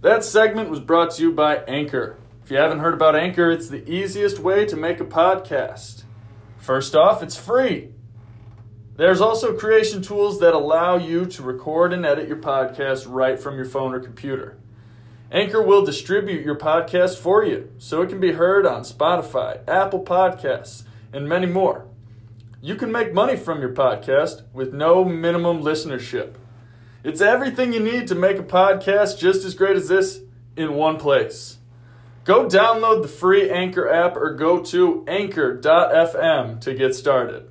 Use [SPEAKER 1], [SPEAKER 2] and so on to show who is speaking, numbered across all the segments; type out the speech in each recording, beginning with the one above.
[SPEAKER 1] That segment was brought to you by Anchor. If you haven't heard about Anchor, it's the easiest way to make a podcast. First off, it's free. There's also creation tools that allow you to record and edit your podcast right from your phone or computer. Anchor will distribute your podcast for you so it can be heard on Spotify, Apple Podcasts, and many more. You can make money from your podcast with no minimum listenership. It's everything you need to make a podcast just as great as this in one place. Go download the free Anchor app or go to anchor.fm to get started.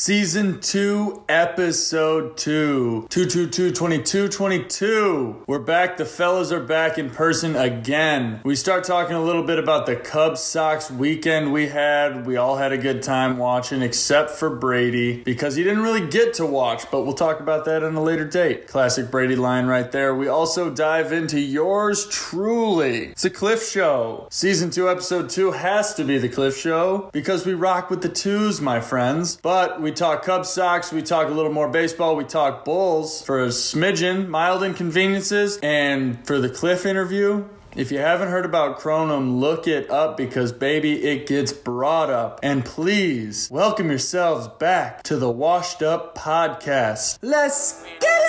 [SPEAKER 1] Season 2, Episode 2. 222 22 22. We're back. The fellas are back in person again. We start talking a little bit about the Cubs Sox weekend we had. We all had a good time watching, except for Brady, because he didn't really get to watch, but we'll talk about that on a later date. Classic Brady line right there. We also dive into yours truly. It's a Cliff Show. Season 2, Episode 2 has to be the Cliff Show because we rock with the twos, my friends. But we talk Cubs Sox, we talk a little more baseball, we talk Bulls for a smidgen, mild inconveniences, and for the Cliff interview. If you haven't heard about Cronum, look it up because, baby, it gets brought up. And please welcome yourselves back to the Washed Up Podcast. Let's get it!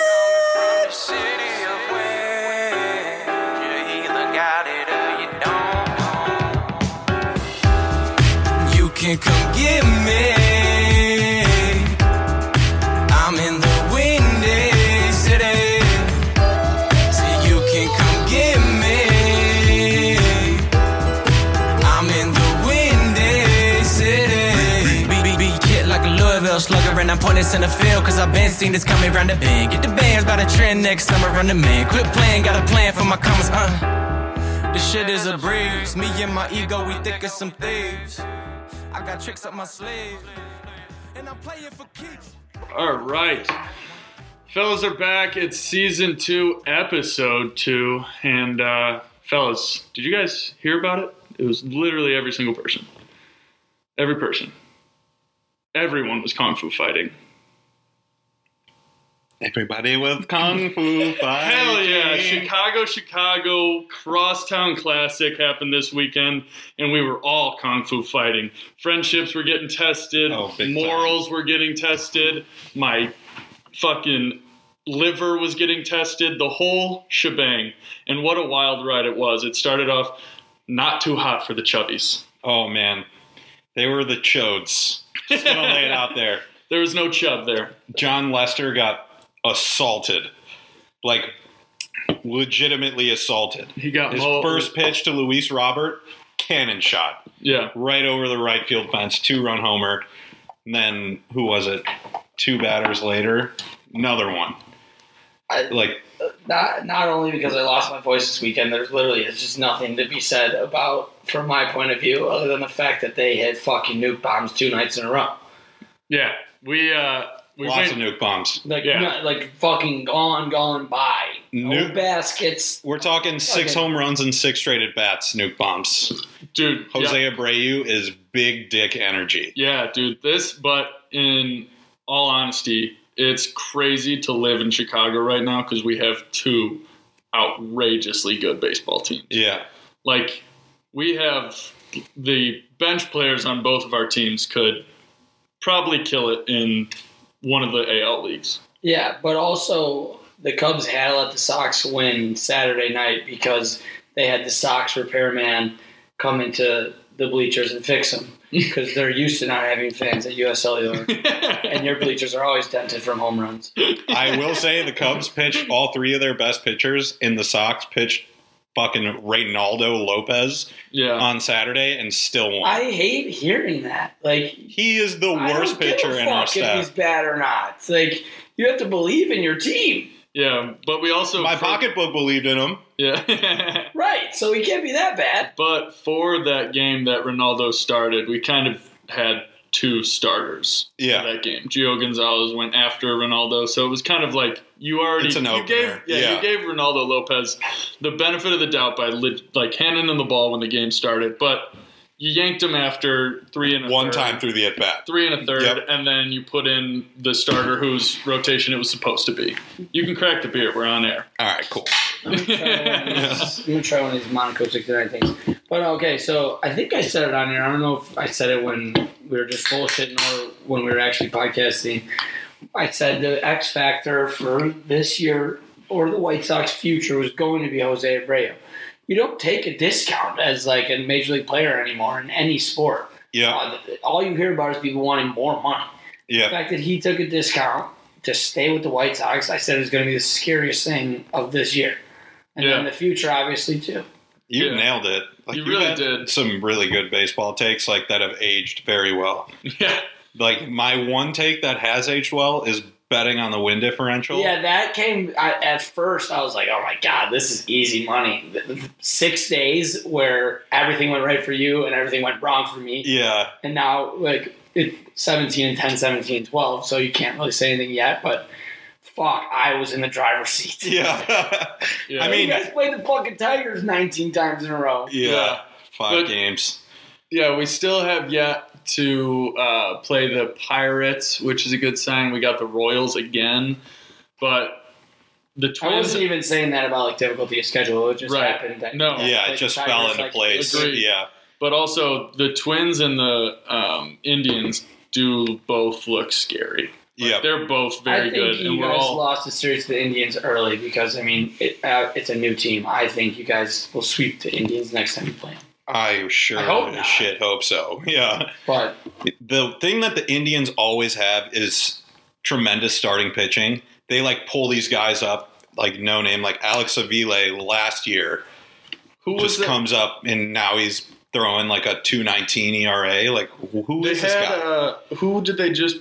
[SPEAKER 2] Uh, you can come get me. I'm pointing center field, cause I've been seen this coming round the bend. Get the bands by the trend next summer, run the man. Quit playing, got a plan for my commas, uh. This shit is a breeze. Me and my ego, we thick as some thieves. I got tricks up my sleeve, and I'm playing for keeps.
[SPEAKER 1] All right. Fellas are back. It's season two, episode two. And, uh, fellas, did you guys hear about it? It was literally every single person. Every person. Everyone was Kung Fu fighting.
[SPEAKER 3] Everybody was Kung Fu fighting.
[SPEAKER 1] Hell yeah. Chicago, Chicago Crosstown Classic happened this weekend, and we were all Kung Fu fighting. Friendships were getting tested,
[SPEAKER 3] Oh,
[SPEAKER 1] morals were getting tested, my fucking liver was getting tested, the whole shebang. And what a wild ride it was. It started off not too hot for the chubbies.
[SPEAKER 3] Oh man, they were the chodes. Just gonna lay it out there.
[SPEAKER 1] There was no chub there.
[SPEAKER 3] Jon Lester got assaulted, like legitimately assaulted.
[SPEAKER 1] He got
[SPEAKER 3] His
[SPEAKER 1] mo-
[SPEAKER 3] first pitch to Luis Robert, cannon shot
[SPEAKER 1] Yeah.
[SPEAKER 3] right over the right field fence, two run homer. And then who was it? Two batters later, another one.
[SPEAKER 4] I,
[SPEAKER 3] Like uh,
[SPEAKER 4] not not only because I lost my voice this weekend, there's literally it's just nothing to be said about from my point of view, other than the fact that they hit fucking nuke bombs two nights in a row.
[SPEAKER 1] Yeah. We, uh, we
[SPEAKER 3] lots
[SPEAKER 1] went-
[SPEAKER 3] of nuke bombs.
[SPEAKER 4] Like
[SPEAKER 1] Yeah.
[SPEAKER 4] not- like fucking gone, gone by. No
[SPEAKER 3] Nuke-
[SPEAKER 4] baskets.
[SPEAKER 3] We're talking six
[SPEAKER 4] Okay.
[SPEAKER 3] home runs and six straight at bats. Nuke bombs.
[SPEAKER 1] dude. yeah.
[SPEAKER 3] Jose Abreu is big dick energy.
[SPEAKER 1] Yeah, dude. This, but in all honesty, it's crazy to live in Chicago right now because we have two outrageously good baseball teams.
[SPEAKER 3] Yeah.
[SPEAKER 1] Like, we have the bench players on both of our teams could probably kill it in one of the AL leagues.
[SPEAKER 4] Yeah, but also the Cubs had to let the Sox win Saturday night because they had the Sox repairman come into the bleachers and fix them because they're used to not having fans at US Cellular. and your bleachers are always dented from home runs.
[SPEAKER 3] I will say the Cubs pitched all three of their best pitchers in the Sox pitched fucking Reynaldo Lopez
[SPEAKER 1] yeah.
[SPEAKER 3] on Saturday and still won.
[SPEAKER 4] I hate hearing that. Like
[SPEAKER 3] he is the
[SPEAKER 4] I
[SPEAKER 3] worst
[SPEAKER 4] don't give
[SPEAKER 3] pitcher
[SPEAKER 4] a
[SPEAKER 3] in our
[SPEAKER 4] fuck if he's bad or not. It's like you have to believe in your team,
[SPEAKER 1] yeah. But we also.
[SPEAKER 3] My
[SPEAKER 1] for-
[SPEAKER 3] pocketbook believed in him.
[SPEAKER 1] Yeah.
[SPEAKER 4] right? So he can't be that bad.
[SPEAKER 1] But for that game that Ronaldo started, we kind of had two starters
[SPEAKER 3] Yeah.
[SPEAKER 1] for that game. Gio Gonzalez went after Ronaldo, so it was kind of like you already
[SPEAKER 3] It's an
[SPEAKER 1] you
[SPEAKER 3] opener.
[SPEAKER 1] gave yeah,
[SPEAKER 3] Yeah.
[SPEAKER 1] you gave Ronaldo Lopez the benefit of the doubt by like handing him the ball when the game started, but you yanked him after three and a
[SPEAKER 3] One
[SPEAKER 1] third.
[SPEAKER 3] time through the at bat.
[SPEAKER 1] Three and a third,
[SPEAKER 3] Yep.
[SPEAKER 1] and then you put in the starter whose rotation it was supposed to be. You can crack the beer. We're on air.
[SPEAKER 3] All right, cool.
[SPEAKER 4] I'm gonna try one of these, I'm gonna try one of these Monaco 69 things. But okay, so I think I said it on here. I don't know if I said it when we were just bullshitting or when we were actually podcasting. I said the X factor for this year or the White Sox future was going to be Jose Abreu. You don't take a discount as like a major league player anymore in any sport.
[SPEAKER 3] Yeah,
[SPEAKER 4] Uh, all you hear about is people wanting more money.
[SPEAKER 3] Yeah.
[SPEAKER 4] The fact that he took a discount to stay with the White Sox, I said it was going to be the scariest thing of this year. And
[SPEAKER 1] Yeah.
[SPEAKER 4] then the future, obviously, too.
[SPEAKER 3] you
[SPEAKER 1] Yeah.
[SPEAKER 3] nailed it. Like,
[SPEAKER 1] You
[SPEAKER 3] you
[SPEAKER 1] really did.
[SPEAKER 3] Some really good baseball takes like that have aged very well.
[SPEAKER 1] Yeah.
[SPEAKER 3] Like my one take that has aged well is betting on the win differential.
[SPEAKER 4] Yeah, that came I, at first. I was like, "Oh my god, this is easy money." The- the Six days where everything went right for you and everything went wrong for me,
[SPEAKER 3] Yeah,
[SPEAKER 4] and now like it, 17 and 10, 17 and 12. So you can't really say anything yet, but fuck, I was in the driver's seat.
[SPEAKER 3] yeah.
[SPEAKER 1] Yeah.
[SPEAKER 3] I
[SPEAKER 4] you
[SPEAKER 3] mean,
[SPEAKER 4] guys played the fucking Tigers 19 times in a row.
[SPEAKER 3] yeah,
[SPEAKER 1] Yeah.
[SPEAKER 3] five
[SPEAKER 1] But-
[SPEAKER 3] games.
[SPEAKER 1] Yeah, we still have yet to uh, play the Pirates, which is a good sign. We got the Royals again, but the Twins.
[SPEAKER 4] I
[SPEAKER 1] Twins.
[SPEAKER 4] wasn't even saying that about like difficulty of schedule. It just
[SPEAKER 1] Right.
[SPEAKER 4] happened. That
[SPEAKER 1] No.
[SPEAKER 3] Yeah, it just
[SPEAKER 4] the
[SPEAKER 3] fell into
[SPEAKER 4] like,
[SPEAKER 3] place.
[SPEAKER 1] Agreed.
[SPEAKER 3] Yeah,
[SPEAKER 1] But also, the Twins and the um, Indians do both look scary. Like,
[SPEAKER 3] yeah.
[SPEAKER 1] they're both
[SPEAKER 4] I
[SPEAKER 1] very
[SPEAKER 4] think
[SPEAKER 1] good,
[SPEAKER 4] you
[SPEAKER 1] and we're
[SPEAKER 4] guys
[SPEAKER 1] all
[SPEAKER 4] lost the series to the Indians early because I mean it, uh, it's a new team. I think you guys will sweep the Indians next time you play them.
[SPEAKER 3] I sure
[SPEAKER 4] I hope
[SPEAKER 3] as
[SPEAKER 4] not.
[SPEAKER 3] shit hope so. Yeah.
[SPEAKER 4] But
[SPEAKER 3] The thing that the Indians always have is tremendous starting pitching. They like pull these guys up like no name, like Alex Avila last year
[SPEAKER 1] who was
[SPEAKER 3] just
[SPEAKER 1] the,
[SPEAKER 3] comes up and now he's throwing like a two nineteen ERA. Like who who
[SPEAKER 1] They
[SPEAKER 3] is this
[SPEAKER 1] had
[SPEAKER 3] guy?
[SPEAKER 1] uh, who did they just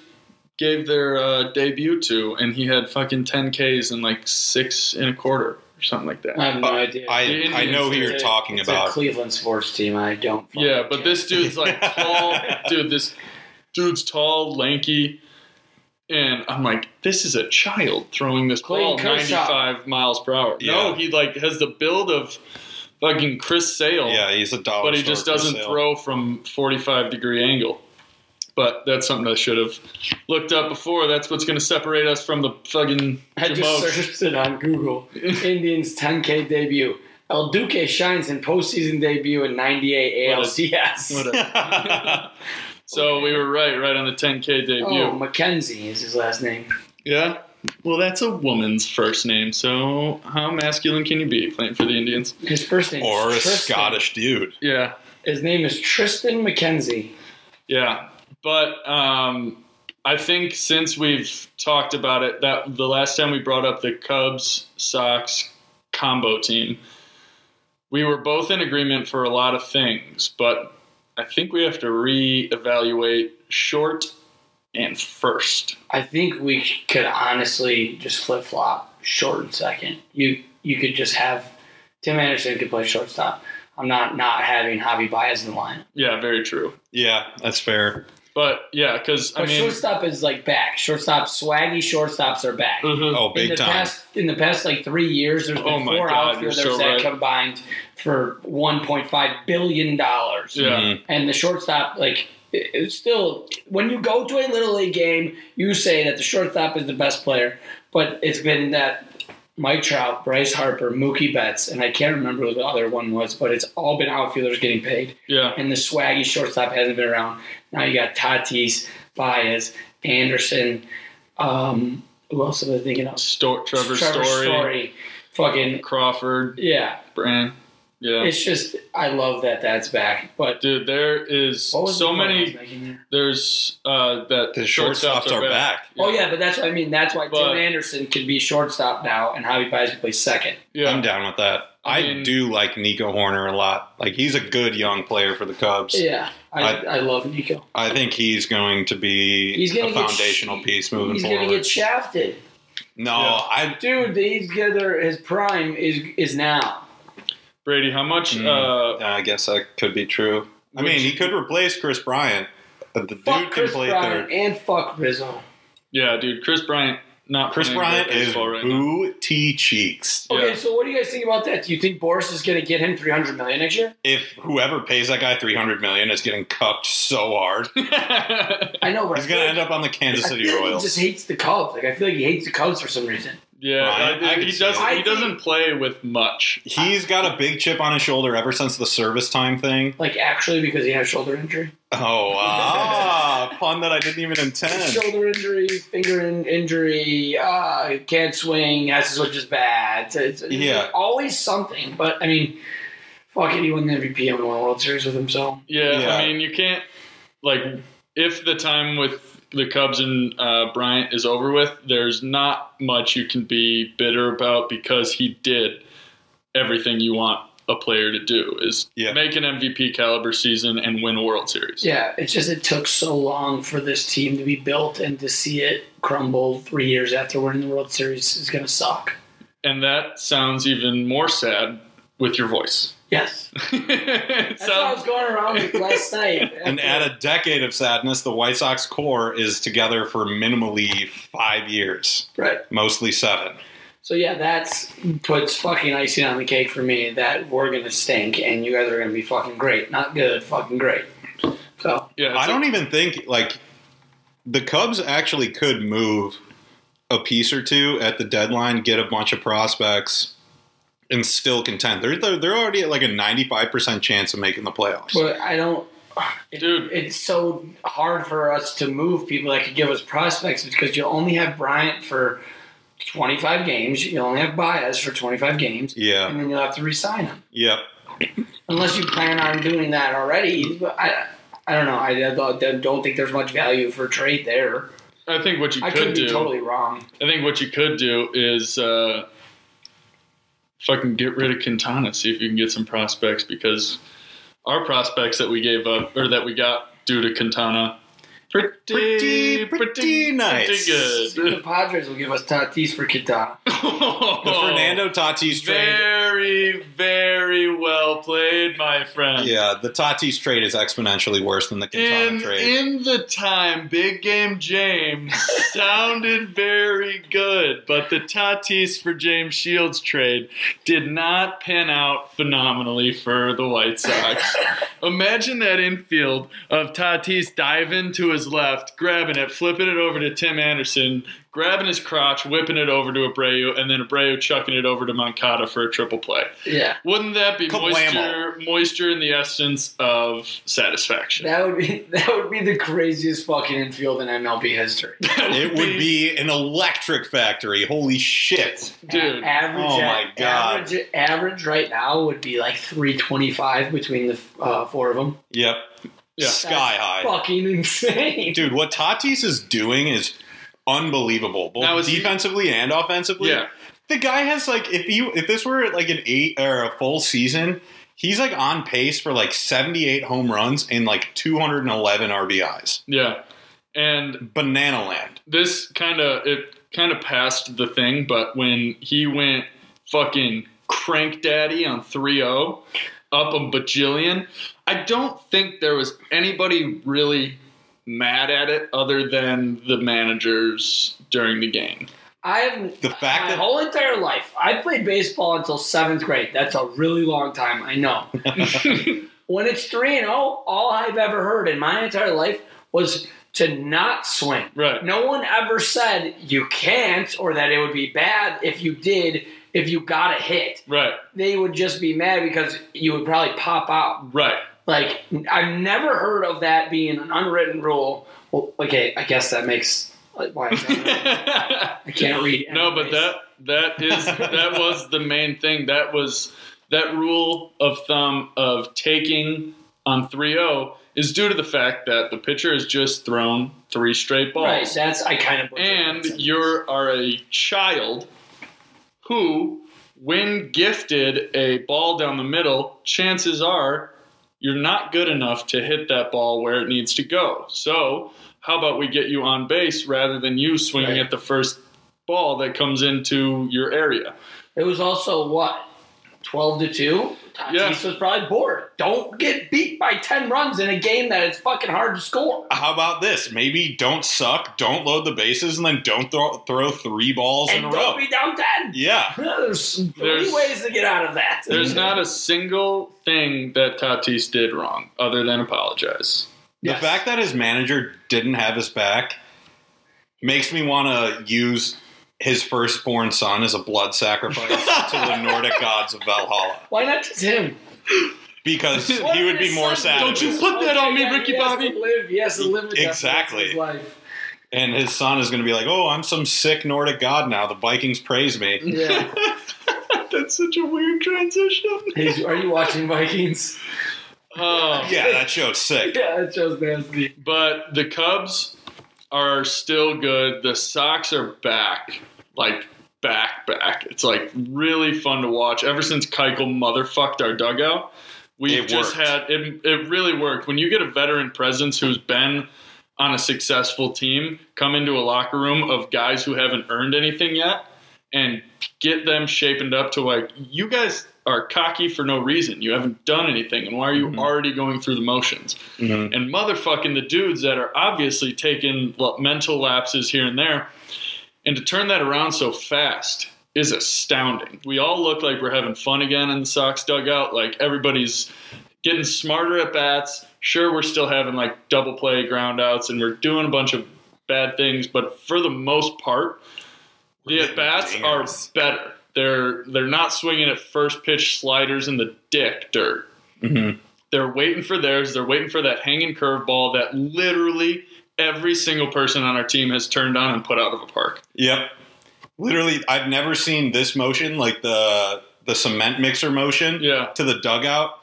[SPEAKER 1] gave their uh, debut to, and he had fucking ten Ks in like six and a quarter or something like that.
[SPEAKER 4] I have no
[SPEAKER 3] Uh,
[SPEAKER 4] idea.
[SPEAKER 3] I
[SPEAKER 1] the
[SPEAKER 3] I know who you're
[SPEAKER 4] a-
[SPEAKER 3] talking
[SPEAKER 4] it's
[SPEAKER 3] about.
[SPEAKER 4] a Cleveland sports team. I don't.
[SPEAKER 1] Yeah, but
[SPEAKER 4] care.
[SPEAKER 1] this dude's like tall, dude. This dude's tall, lanky, and I'm like, this is a child throwing this
[SPEAKER 4] Clayton
[SPEAKER 1] ball
[SPEAKER 4] Kershaw.
[SPEAKER 1] 95 miles per hour.
[SPEAKER 3] Yeah.
[SPEAKER 1] No, he like has the build of fucking Chris Sale,
[SPEAKER 3] yeah, he's a dollar.
[SPEAKER 1] but he
[SPEAKER 3] store
[SPEAKER 1] just doesn't throw from 45 degree angle. But that's something I should have looked up before. That's what's going to separate us from the fucking
[SPEAKER 4] I just
[SPEAKER 1] Jamokes.
[SPEAKER 4] searched it on Google. Indians 10K debut. El Duque shines in postseason debut in '98
[SPEAKER 1] What a-
[SPEAKER 4] ALCS.
[SPEAKER 1] What a- so we were right, right on the 10K debut.
[SPEAKER 4] oh, McKenzie is his last name.
[SPEAKER 1] Yeah. Well, that's a woman's first name, so how masculine can you be playing for the Indians?
[SPEAKER 4] His first name
[SPEAKER 3] or a
[SPEAKER 4] is Triston.
[SPEAKER 3] Scottish dude.
[SPEAKER 1] Yeah.
[SPEAKER 4] His name is Triston McKenzie.
[SPEAKER 1] Yeah. But um, I think since we've talked about it, that the last time we brought up the Cubs Sox combo team, we were both in agreement for a lot of things, but I think we have to reevaluate short and first.
[SPEAKER 4] I think we could honestly just flip flop short and second. You you could just have Tim Anderson could play shortstop. I'm not not having Javi Baez in the line.
[SPEAKER 1] Yeah, very true.
[SPEAKER 3] Yeah, that's fair.
[SPEAKER 1] But yeah, because I mean,
[SPEAKER 4] shortstop is like back. Shortstop swaggy shortstops are back.
[SPEAKER 1] Mhm.
[SPEAKER 3] Oh,
[SPEAKER 4] in the
[SPEAKER 3] time.
[SPEAKER 4] past in the past like three years, there's been
[SPEAKER 1] Oh my
[SPEAKER 4] four
[SPEAKER 1] God,
[SPEAKER 4] outfielders
[SPEAKER 1] so
[SPEAKER 4] that
[SPEAKER 1] right.
[SPEAKER 4] combined for 1.5 billion dollars.
[SPEAKER 1] yeah.
[SPEAKER 3] Mhm.
[SPEAKER 4] And the shortstop, like, it's still when you go to a little league game, you say that the shortstop is the best player, but it's been that Mike Trout, Bryce Harper, Mookie Betts, and I can't remember who the other one was, but it's all been outfielders getting paid,
[SPEAKER 1] yeah.
[SPEAKER 4] and the swaggy shortstop hasn't been around. Now you got Tatis, Baez, Anderson. Um, who else am I thinking of?
[SPEAKER 1] Trevor,
[SPEAKER 4] Trevor
[SPEAKER 1] Story,
[SPEAKER 4] Story. Fucking
[SPEAKER 1] Crawford,
[SPEAKER 4] yeah.
[SPEAKER 1] Brand. Yeah.
[SPEAKER 4] It's just I love that that's back. But
[SPEAKER 1] Dude, there is
[SPEAKER 4] what
[SPEAKER 1] so
[SPEAKER 4] the point I was
[SPEAKER 1] many. There's uh, that
[SPEAKER 3] The shortstops are back.
[SPEAKER 4] Oh yeah, but that's what I mean. That's why
[SPEAKER 1] But-
[SPEAKER 4] Tim Anderson can be shortstop now, and Javi Baez can play second.
[SPEAKER 1] Yeah.
[SPEAKER 3] I'm down with that.
[SPEAKER 1] I
[SPEAKER 3] I, do like Nico Hoerner a lot. Like he's a good young player for the Cubs.
[SPEAKER 4] Yeah, I,
[SPEAKER 3] I-
[SPEAKER 4] I, love Nico.
[SPEAKER 3] I think he's going to be
[SPEAKER 4] He's gonna
[SPEAKER 3] a foundational
[SPEAKER 4] sh-
[SPEAKER 3] piece moving
[SPEAKER 4] He's
[SPEAKER 3] forward.
[SPEAKER 4] gonna get shafted,
[SPEAKER 3] no,
[SPEAKER 1] Yeah.
[SPEAKER 3] I
[SPEAKER 4] dude. He's together. His prime is is now.
[SPEAKER 1] Brady, how much?
[SPEAKER 3] Mm.
[SPEAKER 1] Uh,
[SPEAKER 3] I guess that could be true. I mean,
[SPEAKER 1] Which-
[SPEAKER 3] he could replace Kris Bryant. But the
[SPEAKER 4] Fuck
[SPEAKER 3] dude can
[SPEAKER 4] Kris
[SPEAKER 3] play
[SPEAKER 4] Bryant
[SPEAKER 3] third.
[SPEAKER 4] and fuck Rizzo.
[SPEAKER 1] yeah, dude, Kris Bryant not Kris
[SPEAKER 3] Bryant is
[SPEAKER 1] baseball right now.
[SPEAKER 3] booty cheeks.
[SPEAKER 1] Yeah.
[SPEAKER 4] Okay, so what do you guys think about that? Do you think Boras is gonna get him three hundred million next year?
[SPEAKER 3] If whoever pays that guy three hundred million is getting cucked so hard,
[SPEAKER 4] I know, but
[SPEAKER 3] he's gonna end up on the Kansas
[SPEAKER 4] I
[SPEAKER 3] City
[SPEAKER 4] feel like he
[SPEAKER 3] Royals.
[SPEAKER 4] just hates the Cubs. Like I feel like he hates the Cubs for some reason.
[SPEAKER 1] Yeah,
[SPEAKER 3] Ryan,
[SPEAKER 1] I-
[SPEAKER 3] I
[SPEAKER 1] he doesn't.
[SPEAKER 4] it.
[SPEAKER 1] He doesn't play with much.
[SPEAKER 3] He's got a big chip on his shoulder ever since the service time thing.
[SPEAKER 4] Like actually, because he has shoulder injury,
[SPEAKER 3] Oh, ah, pun that I didn't even intend.
[SPEAKER 4] shoulder injury, finger in- injury, uh, can't swing, has to switch his bat. It's, it's
[SPEAKER 3] Yeah.
[SPEAKER 4] always something. But I mean, fuck it, he won the MVP and won a World Series with himself. So
[SPEAKER 1] Yeah,
[SPEAKER 3] Yeah.
[SPEAKER 1] I mean, you can't like if the time with the Cubs and uh, Bryant is over with. There's not much you can be bitter about because he did everything you want a player to do is
[SPEAKER 3] Yeah.
[SPEAKER 1] make an MVP caliber season and win a World Series.
[SPEAKER 4] yeah, it's just it took so long for this team to be built and to see it crumble three years after winning the World Series is gonna suck.
[SPEAKER 1] And that sounds even more sad with your voice.
[SPEAKER 4] Yes,
[SPEAKER 1] it
[SPEAKER 4] that's what I was going around with last night.
[SPEAKER 3] And at a decade of sadness, the White Sox core is together for minimally five years,
[SPEAKER 4] right.
[SPEAKER 3] mostly seven.
[SPEAKER 4] So yeah, that's puts fucking icing on the cake for me that we're gonna stink and you guys are gonna be fucking great, not good, fucking great. So
[SPEAKER 1] yeah,
[SPEAKER 3] I don't even think like the Cubs actually could move a piece or two at the deadline, get a bunch of prospects, and still contend. They're they're, they're already at like a ninety five percent chance of making the playoffs.
[SPEAKER 4] but I don't it-
[SPEAKER 1] Dude.
[SPEAKER 4] it's so hard for us to move people that could give us prospects because you only have Bryant for twenty five games, you only have Baez for twenty five games,
[SPEAKER 3] yeah,
[SPEAKER 4] and then you'll have to resign him.
[SPEAKER 3] yep.
[SPEAKER 4] Unless you plan on doing that already. But I I don't know. I, I don't- think there's much value for trade there.
[SPEAKER 1] I think what you
[SPEAKER 4] I
[SPEAKER 1] could
[SPEAKER 4] could be
[SPEAKER 1] do.
[SPEAKER 4] totally wrong.
[SPEAKER 1] I think what you could do is uh, fucking get rid of Quintana, see if you can get some prospects because our prospects that we gave up or that we got due to Quintana, pretty
[SPEAKER 3] Pretty- pretty nice.
[SPEAKER 1] pretty
[SPEAKER 4] See, the. Padres will give us Tatis for Quintana.
[SPEAKER 3] The Fernando Tatis trade.
[SPEAKER 1] Very, very well played, my friend.
[SPEAKER 3] Yeah, the Tatis trade is exponentially worse than the Quintana
[SPEAKER 1] In,
[SPEAKER 3] trade.
[SPEAKER 1] in the time, Big Game James sounded very good, but the Tatis for James Shields trade did not pan out phenomenally for the White Sox. Imagine that infield of Tatis diving to his left, grabbing it, flipping it over to Tim Anderson, grabbing his crotch, whipping it over to Abreu, and then Abreu chucking it over to Moncada for a triple play.
[SPEAKER 4] Yeah,
[SPEAKER 1] Wouldn't that be
[SPEAKER 3] Kablamo.
[SPEAKER 1] moisture, moisture in the essence of satisfaction?
[SPEAKER 4] that would be that would be the craziest fucking infield in MLB history.
[SPEAKER 1] That
[SPEAKER 3] it would be an electric factory. Holy shit.
[SPEAKER 1] Dude.
[SPEAKER 4] A- average.
[SPEAKER 3] Oh my God.
[SPEAKER 4] Average, average right now would be like three twenty five between the uh, four of them.
[SPEAKER 3] Yep.
[SPEAKER 1] Yeah.
[SPEAKER 3] sky high.
[SPEAKER 4] Fucking insane.
[SPEAKER 3] Dude, what Tatis is doing is unbelievable, both
[SPEAKER 1] Now, is he-
[SPEAKER 3] defensively and offensively.
[SPEAKER 1] Yeah.
[SPEAKER 3] The guy has like if you if this were like an eight or a full season, he's like on pace for like 78 home runs and like 211 RBIs.
[SPEAKER 1] Yeah. And
[SPEAKER 3] Banana land.
[SPEAKER 1] this kind of it kind of passed the thing, but when he went fucking crank daddy on 3-0 up a bajillion, I don't think there was anybody really mad at it other than the managers during the game.
[SPEAKER 4] I have
[SPEAKER 3] The fact
[SPEAKER 4] my
[SPEAKER 3] that-
[SPEAKER 4] whole entire life. I played baseball until seventh grade. That's a really long time. I know. when it's three and zero, all I've ever heard in my entire life was to not swing.
[SPEAKER 1] Right.
[SPEAKER 4] No one ever said you can't or that it would be bad if you did. If you got a hit,
[SPEAKER 1] Right.
[SPEAKER 4] they would just be mad because you would probably pop out.
[SPEAKER 1] Right.
[SPEAKER 4] Like I've never heard of that being an unwritten rule. Well, okay, I guess that makes why. I can't read.
[SPEAKER 1] No, but that that is that was the main thing. That was that rule of thumb of taking on 3-0 is due to the fact that the pitcher has just thrown three straight balls.
[SPEAKER 4] right. That's I kind of
[SPEAKER 1] and you are a child who, when gifted a ball down the middle, chances are you're not good enough to hit that ball where it needs to go. So, how about we get you on base rather than you swinging
[SPEAKER 4] Right.
[SPEAKER 1] at the first ball that comes into your area?
[SPEAKER 4] It was also what twelve to two. Tatis
[SPEAKER 1] Yeah.
[SPEAKER 4] was probably bored. Don't get beat by ten runs in a game that it's fucking hard to score.
[SPEAKER 3] How about this? Maybe don't suck, don't load the bases, and then don't throw, throw three balls
[SPEAKER 4] And
[SPEAKER 3] in a
[SPEAKER 4] don't
[SPEAKER 3] row.
[SPEAKER 4] be down ten.
[SPEAKER 3] Yeah.
[SPEAKER 4] There's three ways to get out of that.
[SPEAKER 1] There's not a single thing that Tatis did wrong other than apologize.
[SPEAKER 3] The
[SPEAKER 4] Yes.
[SPEAKER 3] fact that his manager didn't have his back makes me want to use his firstborn son is a blood sacrifice to the Nordic gods of Valhalla
[SPEAKER 4] Why not just him?
[SPEAKER 3] because
[SPEAKER 4] Why
[SPEAKER 3] he would be more
[SPEAKER 4] son-
[SPEAKER 3] sad.
[SPEAKER 1] Don't you put that on me,
[SPEAKER 4] yeah,
[SPEAKER 1] Ricky
[SPEAKER 4] he has
[SPEAKER 1] Bobby.
[SPEAKER 4] To live. He has to live with that for the rest of
[SPEAKER 3] Exactly.
[SPEAKER 4] his life.
[SPEAKER 3] and his son is going to be like, "Oh, I'm some sick Nordic god now. The Vikings praise me."
[SPEAKER 4] Yeah.
[SPEAKER 1] That's such a weird transition.
[SPEAKER 4] He's- are you watching Vikings?
[SPEAKER 1] Oh.
[SPEAKER 3] Yeah, that show's sick.
[SPEAKER 4] Yeah, that show's nasty.
[SPEAKER 1] But the Cubs are still good. The Sox are back. Like, back, back. It's like really fun to watch. Ever since Keuchel motherfucked our dugout, we've
[SPEAKER 3] It
[SPEAKER 1] just
[SPEAKER 3] worked.
[SPEAKER 1] had it, it really worked. When you get a veteran presence who's been on a successful team come into a locker room of guys who haven't earned anything yet and get them shapened up to like, you guys are cocky for no reason. You haven't done anything. And why are you
[SPEAKER 3] Mhm.
[SPEAKER 1] already going through the motions?
[SPEAKER 3] Mhm.
[SPEAKER 1] and motherfucking the dudes that are obviously taking mental lapses here and there. And to turn that around so fast is astounding. We all look like we're having fun again in the Sox dugout. Like everybody's getting smarter at bats. Sure, we're still having like double play ground outs and we're doing a bunch of bad things, but for the most part, the at bats are better. They're they're not swinging at first pitch sliders in the dick dirt.
[SPEAKER 3] Mhm.
[SPEAKER 1] They're waiting for theirs. They're waiting for that hanging curveball that literally every single person on our team has turned on and put out of a park.
[SPEAKER 3] Yep. Literally, I've never seen this motion, like the the cement mixer motion
[SPEAKER 1] Yeah,
[SPEAKER 3] to the dugout,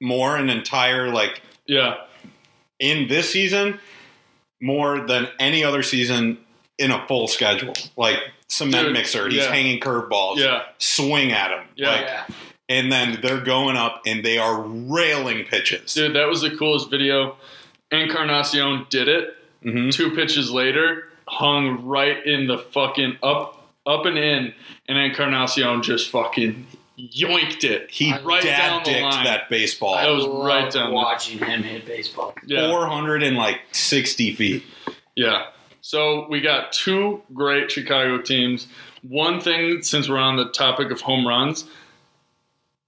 [SPEAKER 3] more an entire like
[SPEAKER 1] yeah,
[SPEAKER 3] in this season, more than any other season in a full schedule. Like cement
[SPEAKER 1] Dude,
[SPEAKER 3] mixer, he's
[SPEAKER 1] yeah.
[SPEAKER 3] hanging curveballs,
[SPEAKER 1] yeah,
[SPEAKER 3] swing at him,
[SPEAKER 1] Yeah.
[SPEAKER 3] like,
[SPEAKER 4] Yeah.
[SPEAKER 3] and then they're going up and they are railing pitches.
[SPEAKER 1] dude, that was the coolest video. Encarnacion did it.
[SPEAKER 3] Mhm.
[SPEAKER 1] Two pitches later, hung right in the fucking up, up and in, and Encarnacion just fucking yoinked it.
[SPEAKER 3] He
[SPEAKER 1] right down
[SPEAKER 3] dad
[SPEAKER 1] the
[SPEAKER 3] dicked
[SPEAKER 1] line.
[SPEAKER 3] that baseball.
[SPEAKER 4] I
[SPEAKER 1] That was right down the-
[SPEAKER 4] watching him hit baseball.
[SPEAKER 1] Yeah,
[SPEAKER 3] Four hundred and like sixty feet.
[SPEAKER 1] Yeah. So we got two great Chicago teams. One thing, since we're on the topic of home runs,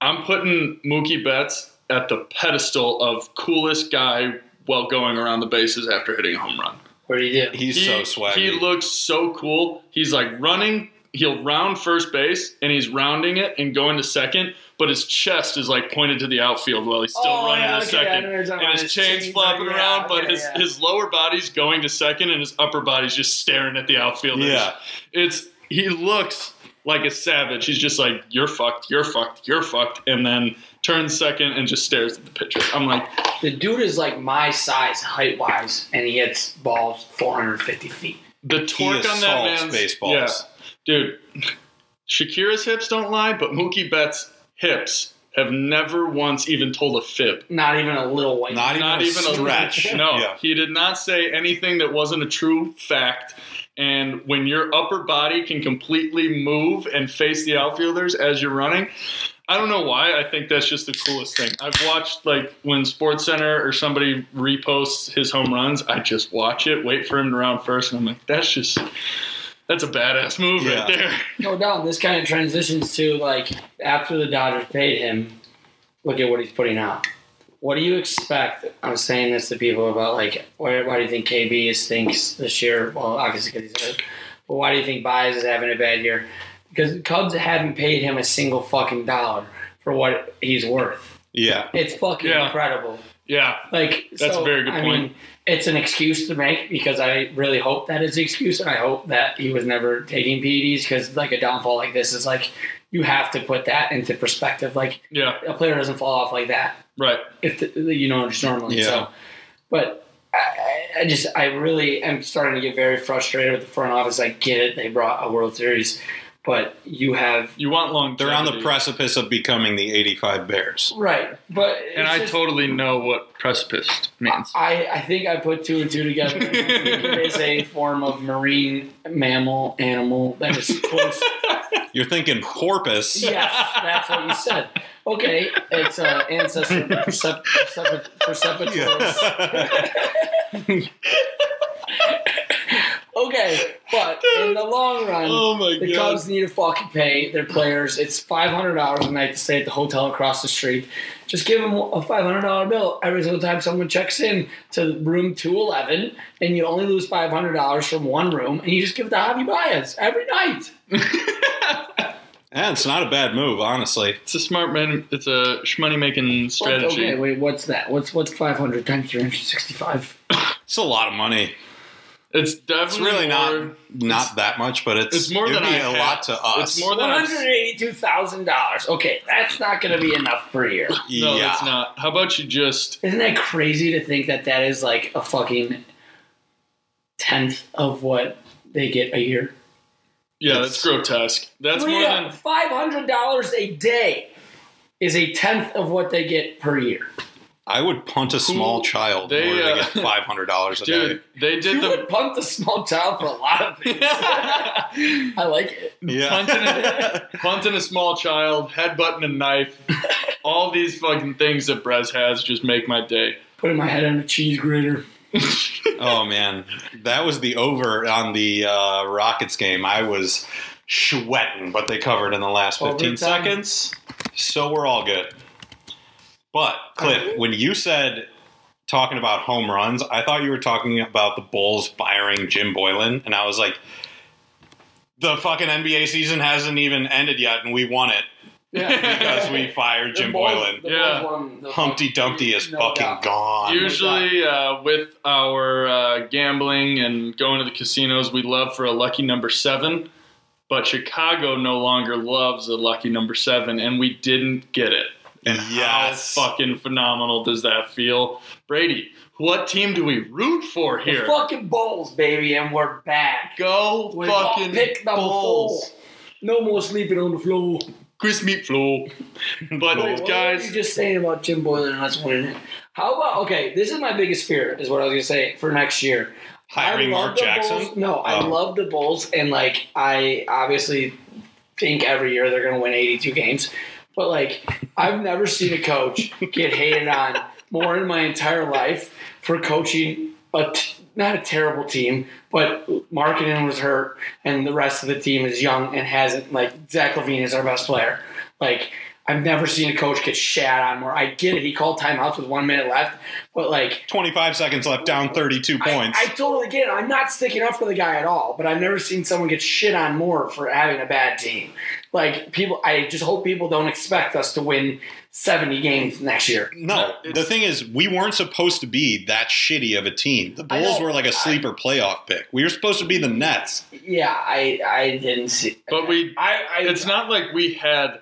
[SPEAKER 1] I'm putting Mookie Betts at the pedestal of coolest guy while going around the bases after hitting a home run.
[SPEAKER 4] What did he do?
[SPEAKER 3] He's
[SPEAKER 1] He,
[SPEAKER 3] so swaggy.
[SPEAKER 1] he looks so cool. He's like running. He'll round first base and he's rounding it and going to second, but his chest is like pointed to the outfield while he's still
[SPEAKER 4] Oh,
[SPEAKER 1] running
[SPEAKER 4] yeah,
[SPEAKER 1] to
[SPEAKER 4] okay,
[SPEAKER 1] second.
[SPEAKER 4] know what you're talking
[SPEAKER 1] and his
[SPEAKER 4] His
[SPEAKER 1] chain's
[SPEAKER 4] chain's
[SPEAKER 1] flopping
[SPEAKER 4] like-
[SPEAKER 1] around,
[SPEAKER 4] yeah,
[SPEAKER 1] but
[SPEAKER 4] okay,
[SPEAKER 1] his,
[SPEAKER 4] yeah.
[SPEAKER 1] his lower body's going to second and his upper body's just staring at the outfielders.
[SPEAKER 3] Yeah.
[SPEAKER 1] It's he looks like a savage. He's just like, You're fucked, you're fucked, you're fucked, and then turns second and just stares at the pitcher. I'm like,
[SPEAKER 4] The dude is like my size, height wise, and he hits balls 450 feet.
[SPEAKER 1] the
[SPEAKER 3] He
[SPEAKER 1] torque on that
[SPEAKER 3] assaults
[SPEAKER 1] man's
[SPEAKER 3] baseballs.
[SPEAKER 1] Yeah. Dude, Shakira's hips don't lie, but Mookie Betts' hips have never once even told a fib.
[SPEAKER 4] Not even a little white.
[SPEAKER 3] Not even a
[SPEAKER 1] even
[SPEAKER 3] stretch.
[SPEAKER 1] A, no,
[SPEAKER 3] Yeah.
[SPEAKER 1] he did not say anything that wasn't a true fact. And when your upper body can completely move and face the outfielders as you're running, I don't know why. I think that's just the coolest thing. I've watched like when Sports Center or somebody reposts his home runs. I just watch it, wait for him to round first, and I'm like, that's just that's a badass move
[SPEAKER 3] Yeah.
[SPEAKER 1] right there.
[SPEAKER 4] No doubt. This kind of transitions to like after the Dodgers paid him, look at what he's putting out. What do you expect? I'm saying this to people about like why, why do you think KB is thinks this year? Well, obviously because he's hurt. But why do you think Baez is having a bad year? Because the Cubs haven't paid him a single fucking dollar for what he's worth.
[SPEAKER 3] Yeah.
[SPEAKER 4] It's fucking
[SPEAKER 1] Yeah.
[SPEAKER 4] incredible.
[SPEAKER 1] Yeah,
[SPEAKER 4] Like
[SPEAKER 1] That's
[SPEAKER 4] so,
[SPEAKER 1] a very good
[SPEAKER 4] I
[SPEAKER 1] point.
[SPEAKER 4] mean, it's an excuse to make because I really hope that is the excuse, and I hope that he was never taking PEDs because like a downfall like this is like you have to put that into perspective. Like
[SPEAKER 1] yeah,
[SPEAKER 4] a player doesn't fall off like that
[SPEAKER 1] right.
[SPEAKER 4] if the, you know just normally.
[SPEAKER 3] Yeah.
[SPEAKER 4] So, but I, I- I just I really am starting to get very frustrated with the front office. I get it; they brought a World Series, but you have
[SPEAKER 1] You want long.
[SPEAKER 3] They're on the precipice of becoming the 85 Bears.
[SPEAKER 4] right, but
[SPEAKER 1] and I
[SPEAKER 4] just-
[SPEAKER 1] totally know what precipice means.
[SPEAKER 4] I, I think I put two and two together. It is a form of marine mammal animal that is close.
[SPEAKER 3] You're thinking porpoise.
[SPEAKER 4] yes, that's what you said. Okay, it's uh, ancestor percep- percep- precipitors. Okay, but in the long run,
[SPEAKER 1] Oh my
[SPEAKER 4] the
[SPEAKER 1] God.
[SPEAKER 4] Cubs need to fucking pay their players. It's five hundred dollars a night to stay at the hotel across the street. Just give them a five hundred dollar bill every single time someone checks in to room two eleven, and you only lose five hundred dollars from one room, and you just give it to Javi Baez every night.
[SPEAKER 3] Yeah, it's not a bad move, honestly.
[SPEAKER 1] It's a smart man. It's a money making strategy.
[SPEAKER 4] Okay, wait, what's that? What's what's five hundred times three hundred sixty five?
[SPEAKER 3] It's a lot of money.
[SPEAKER 1] It's definitely
[SPEAKER 3] it's
[SPEAKER 1] definitely
[SPEAKER 3] really
[SPEAKER 1] more,
[SPEAKER 3] not not that much, but it's
[SPEAKER 1] It's more than
[SPEAKER 3] be
[SPEAKER 1] I
[SPEAKER 3] a
[SPEAKER 1] have.
[SPEAKER 3] lot to us.
[SPEAKER 1] It's more than
[SPEAKER 4] hundred eighty-two thousand dollars. Okay, that's not going to be enough per year.
[SPEAKER 1] No,
[SPEAKER 3] yeah.
[SPEAKER 1] it's not. How about you just
[SPEAKER 4] Isn't that crazy to think that that is like a fucking tenth of what they get a year?
[SPEAKER 1] yeah,
[SPEAKER 3] It's-
[SPEAKER 1] that's grotesque. That's more than
[SPEAKER 4] five hundred dollars a day is a tenth of what they get per year.
[SPEAKER 3] I would punt a small
[SPEAKER 1] Who-
[SPEAKER 3] child
[SPEAKER 1] they,
[SPEAKER 3] in order
[SPEAKER 1] uh,
[SPEAKER 3] to get five hundred dollars a day.
[SPEAKER 1] dude. They did
[SPEAKER 4] You
[SPEAKER 1] the
[SPEAKER 4] would punt the small child for a lot of things. I like it.
[SPEAKER 3] Yeah,
[SPEAKER 1] punting a, punting a small child, headbutting a knife. All these fucking things that Brez has just make my day.
[SPEAKER 4] Putting my head on a cheese grater.
[SPEAKER 3] oh man, that was the over on the uh, Rockets game. I was sweating, but they covered in the last fifteen
[SPEAKER 4] Overtime.
[SPEAKER 3] seconds, so we're all good. But Cliff, when you said talking about home runs, I thought you were talking about the Bulls firing Jim Boylen, and I was like, the fucking NBA season hasn't even ended yet, and we won it because we fired
[SPEAKER 4] The
[SPEAKER 3] Jim
[SPEAKER 4] Bulls-
[SPEAKER 3] Boylen.
[SPEAKER 4] the
[SPEAKER 1] Yeah.
[SPEAKER 4] Won the
[SPEAKER 3] Humpty Dumpty is
[SPEAKER 4] No
[SPEAKER 3] fucking
[SPEAKER 4] doubt.
[SPEAKER 3] gone.
[SPEAKER 1] Usually, uh, with our uh, gambling and going to the casinos, we love for a lucky number seven. But Chicago no longer loves a lucky number seven, and we didn't get it. And
[SPEAKER 3] Yes.
[SPEAKER 1] how fucking phenomenal does that feel? Brady, what team do we root for
[SPEAKER 4] The
[SPEAKER 1] here?
[SPEAKER 4] fucking Bulls, baby, and we're back.
[SPEAKER 1] Go
[SPEAKER 4] We
[SPEAKER 1] fucking
[SPEAKER 4] pick number
[SPEAKER 1] Bulls.
[SPEAKER 4] four. No more sleeping on the floor.
[SPEAKER 1] Chris Meat Flow. But
[SPEAKER 4] Wait, what
[SPEAKER 1] guys,
[SPEAKER 4] were you just saying about Jim Boylen and us winning it? How about okay? This is my biggest fear, is what I was gonna say for next year.
[SPEAKER 3] Hiring Mark Jackson.
[SPEAKER 4] Bulls. No, I
[SPEAKER 3] Oh.
[SPEAKER 4] love the Bulls, and like I obviously think every year they're gonna win 82 games. But like I've never seen a coach get hated on more in my entire life for coaching a t- not a terrible team, but Markkanen was hurt, and the rest of the team is young and hasn't like Zach LaVine is our best player. Like I've never seen a coach get shat on more. I get it; he called timeouts with one minute left, but like
[SPEAKER 3] 25 seconds left, down 32 points.
[SPEAKER 4] I, I totally get it. I'm not sticking up for the guy at all, but I've never seen someone get shit on more for having a bad team. Like people, I just hope people don't expect us to win 70 games next year.
[SPEAKER 3] no,
[SPEAKER 1] No,
[SPEAKER 3] the thing is, we weren't supposed to be that shitty of a team. The Bulls were like a sleeper playoff pick. We were supposed to be the Nets.
[SPEAKER 4] Yeah, I I didn't see.
[SPEAKER 1] But we-
[SPEAKER 4] I, I
[SPEAKER 1] it's not like we had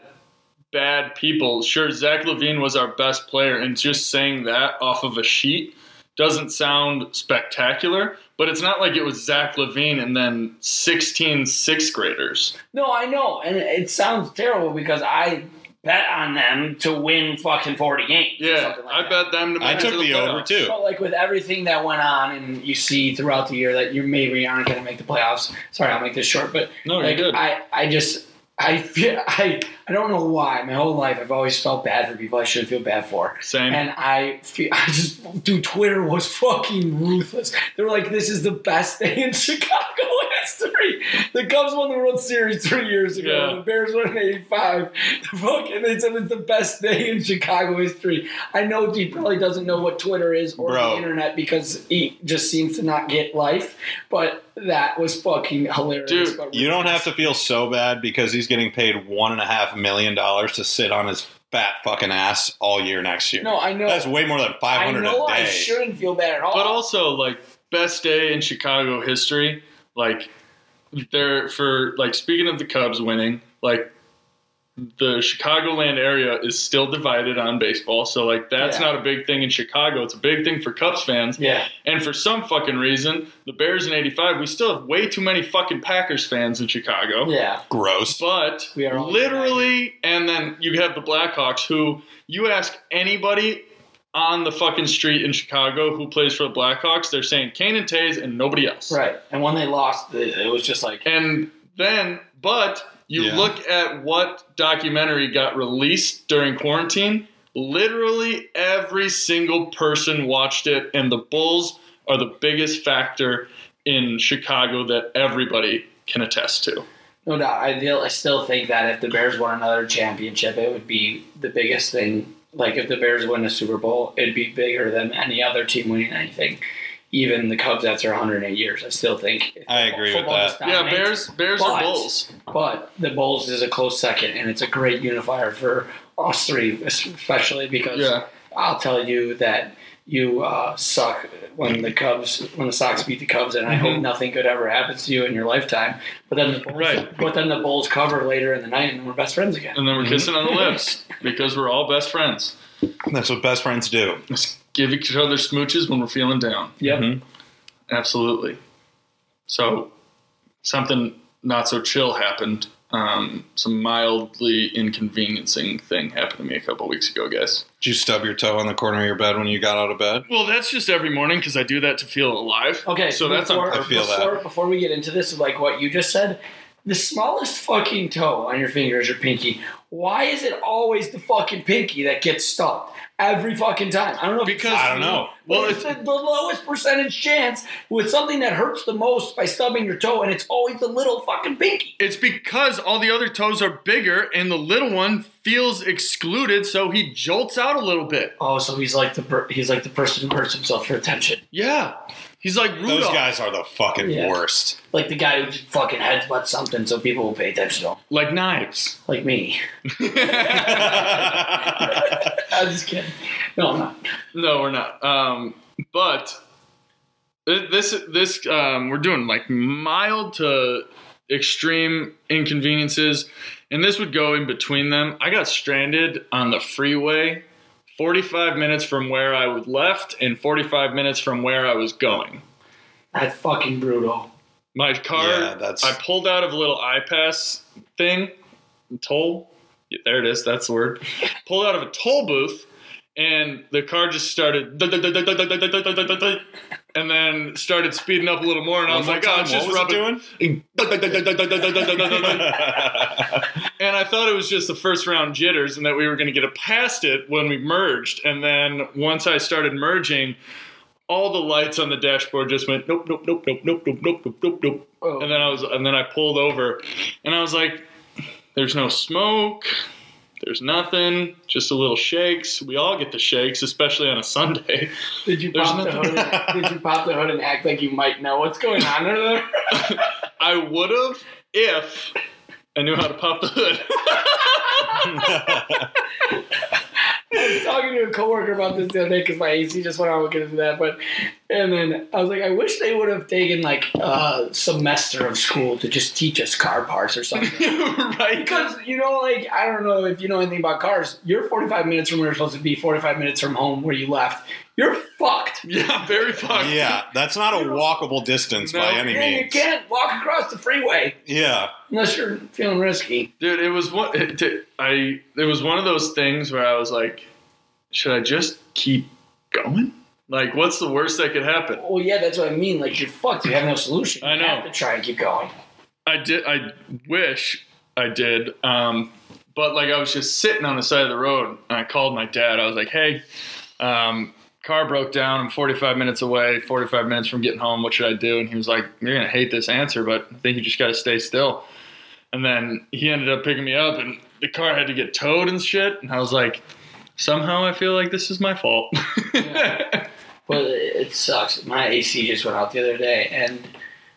[SPEAKER 1] bad people. Sure, Zach LaVine was our best player, and just saying that off of a sheet doesn't sound spectacular. But it's not like it was Zach LaVine and then 16 sixth graders.
[SPEAKER 4] No, I know, and it sounds terrible because I bet on them to win fucking 40 games. or
[SPEAKER 1] Yeah,
[SPEAKER 4] something like
[SPEAKER 1] I
[SPEAKER 4] that.
[SPEAKER 1] bet them to make
[SPEAKER 3] I
[SPEAKER 1] it
[SPEAKER 3] took
[SPEAKER 1] to
[SPEAKER 3] the over too.
[SPEAKER 4] But like with everything that went on, and you see throughout the year that you maybe aren't going to make the playoffs. Sorry, I'll make this short, but
[SPEAKER 1] No,
[SPEAKER 4] like,
[SPEAKER 1] you're good.
[SPEAKER 4] I, I just, I feel, I, I don't know why. My whole life, I've always felt bad for people I shouldn't feel bad for,
[SPEAKER 1] Same.
[SPEAKER 4] and I feel, I just, dude, Twitter was fucking ruthless. They were like, "This is the best day in Chicago history." The Cubs won the World Series three years ago.
[SPEAKER 1] Yeah.
[SPEAKER 4] The Bears won in '85. The fucking, they said it's the best day in Chicago history. I know he probably doesn't know what Twitter is or
[SPEAKER 3] Bro.
[SPEAKER 4] the internet because he just seems to not get life. But that was fucking hilarious.
[SPEAKER 1] Dude,
[SPEAKER 3] You don't have to feel so bad because he's getting paid one and a half million dollars to sit on his fat fucking ass all year next year.
[SPEAKER 4] No, I know.
[SPEAKER 3] That's way more than
[SPEAKER 4] I
[SPEAKER 3] 500
[SPEAKER 4] know
[SPEAKER 3] a
[SPEAKER 4] I
[SPEAKER 3] day.
[SPEAKER 4] shouldn't feel bad at all.
[SPEAKER 1] But also, like, best day in Chicago history, like, there for, like, speaking of the Cubs winning, like, the Chicagoland area is still divided on baseball. So, like, that's
[SPEAKER 4] Yeah.
[SPEAKER 1] not a big thing in Chicago. It's a big thing for Cubs fans.
[SPEAKER 4] yeah.
[SPEAKER 1] And for some fucking reason, the Bears in 85, we still have way too many fucking Packers fans in Chicago.
[SPEAKER 4] Yeah.
[SPEAKER 3] Gross.
[SPEAKER 1] But
[SPEAKER 4] We are all
[SPEAKER 1] literally, and then you have the Blackhawks, who you ask anybody on the fucking street in Chicago who plays for the Blackhawks, they're saying Kane and Toews and nobody else.
[SPEAKER 4] Right. And when they lost, it it was just like,
[SPEAKER 1] And then, but you
[SPEAKER 3] Yeah.
[SPEAKER 1] look at what documentary got released during quarantine. Literally every single person watched it, and the Bulls are the biggest factor in Chicago that everybody can attest to.
[SPEAKER 4] No doubt. I deal, I still think that if the Bears won another championship, it would be the biggest thing. Like if the Bears win a Super Bowl, it'd be bigger than any other team winning anything. Even the Cubs after 108 years, I still think.
[SPEAKER 3] I agree with that.
[SPEAKER 1] Yeah, Bears, Bears
[SPEAKER 4] But-
[SPEAKER 1] or Bulls.
[SPEAKER 4] But the Bulls is a close second, and it's a great unifier for us three, especially because
[SPEAKER 1] Yeah.
[SPEAKER 4] I'll tell you that you uh, suck when the Cubs, when the Sox beat the Cubs, and I hope
[SPEAKER 1] Mhm.
[SPEAKER 4] nothing good ever happens to you in your lifetime. But then the Bulls,
[SPEAKER 1] Right.
[SPEAKER 4] but then the Bulls cover later in the night, and we're best friends again.
[SPEAKER 1] And then we're
[SPEAKER 3] Mhm.
[SPEAKER 1] kissing on the lips because we're all best friends.
[SPEAKER 3] That's what best friends do.
[SPEAKER 1] Let's give each other smooches when we're feeling down.
[SPEAKER 4] Yep.
[SPEAKER 3] Mhm.
[SPEAKER 1] Absolutely. So something not so chill happened. Um, some mildly inconveniencing thing happened to me a couple weeks ago, guys.
[SPEAKER 3] Did you stub your toe on the corner of your bed when you got out of bed?
[SPEAKER 1] Well, that's just every morning because I do that to feel alive.
[SPEAKER 4] Okay,
[SPEAKER 1] so that's on purpose.
[SPEAKER 3] I feel that.
[SPEAKER 4] before, Before we get into this, like what you just said, the smallest fucking toe on your finger is your pinky. Why is it always the fucking pinky that gets stubbed every fucking time? I don't know
[SPEAKER 1] Because-
[SPEAKER 3] I don't know.
[SPEAKER 1] Well,
[SPEAKER 4] it's the, the lowest percentage chance with something that hurts the most by stubbing your toe, and it's always the little fucking pinky.
[SPEAKER 1] It's because all the other toes are bigger and the little one feels excluded, so he jolts out a little bit.
[SPEAKER 4] Oh, so he's like the per- he's like the person who hurts himself for attention,
[SPEAKER 1] Yeah. He's like Rudolph.
[SPEAKER 3] Those guys are the fucking
[SPEAKER 4] Yeah.
[SPEAKER 3] worst.
[SPEAKER 4] like the guy who just fucking headbutts something so people will pay attention to him,
[SPEAKER 1] Like knives.
[SPEAKER 4] like me. I'm just kidding. No, I'm not.
[SPEAKER 1] No, we're not. Um, but this this um, we're doing like mild to extreme inconveniences, and this would go in between them. I got stranded on the freeway, forty five minutes from where I was left, and forty five minutes from where I was going.
[SPEAKER 4] That's fucking brutal.
[SPEAKER 1] My car,
[SPEAKER 3] Yeah, that's-
[SPEAKER 1] I pulled out of a little iPass thing, toll. Yeah, there it is. That's the word. pulled out of a toll booth, and the car just started, and then started speeding up a little more. And I was like, oh, it's just
[SPEAKER 3] what was it
[SPEAKER 1] rubbing.
[SPEAKER 3] doing?
[SPEAKER 1] and I thought it was just the first round jitters, and that we were going to get past it when we merged. And then once I started merging, all the lights on the dashboard just went nope, nope, nope, nope, nope, nope, nope, nope, nope, nope.
[SPEAKER 4] Oh.
[SPEAKER 1] And then I was, and then I pulled over, and I was like, "There's no smoke, there's nothing, just a little shakes. We all get the shakes, especially on a Sunday."
[SPEAKER 4] Did you
[SPEAKER 1] There's
[SPEAKER 4] pop the hood? And, did you pop the hood and act like you might know what's going on under there?
[SPEAKER 1] I would have if I knew how to pop the hood.
[SPEAKER 4] I was talking to a coworker about this the other day because my AC just went out. We'll get into that, but and then I was like, I wish they would have taken like a semester of school to just teach us car parts or something.
[SPEAKER 1] right?
[SPEAKER 4] Because you know, like I don't know if you know anything about cars. You're 45 minutes from where you're supposed to be, 45 minutes from home where you left. You're fucked.
[SPEAKER 1] Yeah, very fucked.
[SPEAKER 3] yeah, that's not a walkable distance
[SPEAKER 1] No.
[SPEAKER 3] by any
[SPEAKER 4] means. you can't walk across the freeway
[SPEAKER 3] Yeah,
[SPEAKER 4] unless you're feeling risky.
[SPEAKER 1] dude. It was one. It, it- I. It was one of those things where I was like, should I just keep going? Like, what's the worst that could happen?
[SPEAKER 4] Well, yeah, that's what I mean. Like you're fucked. You have no solution.
[SPEAKER 1] I
[SPEAKER 4] You
[SPEAKER 1] know.
[SPEAKER 4] have to try and keep going.
[SPEAKER 1] I did. I wish I did. Um, but like, I was just sitting on the side of the road, and I called my dad. I was like, "Hey, um, car broke down. I'm 45 minutes away. 45 minutes from getting home. What should I do?" And he was like, "You're gonna hate this answer, but I think you just got to stay still." And then he ended up picking me up, and the car had to get towed and shit. And I was like, "Somehow, I feel like this is my fault."
[SPEAKER 4] But it, it sucks. My AC just went out the other day, and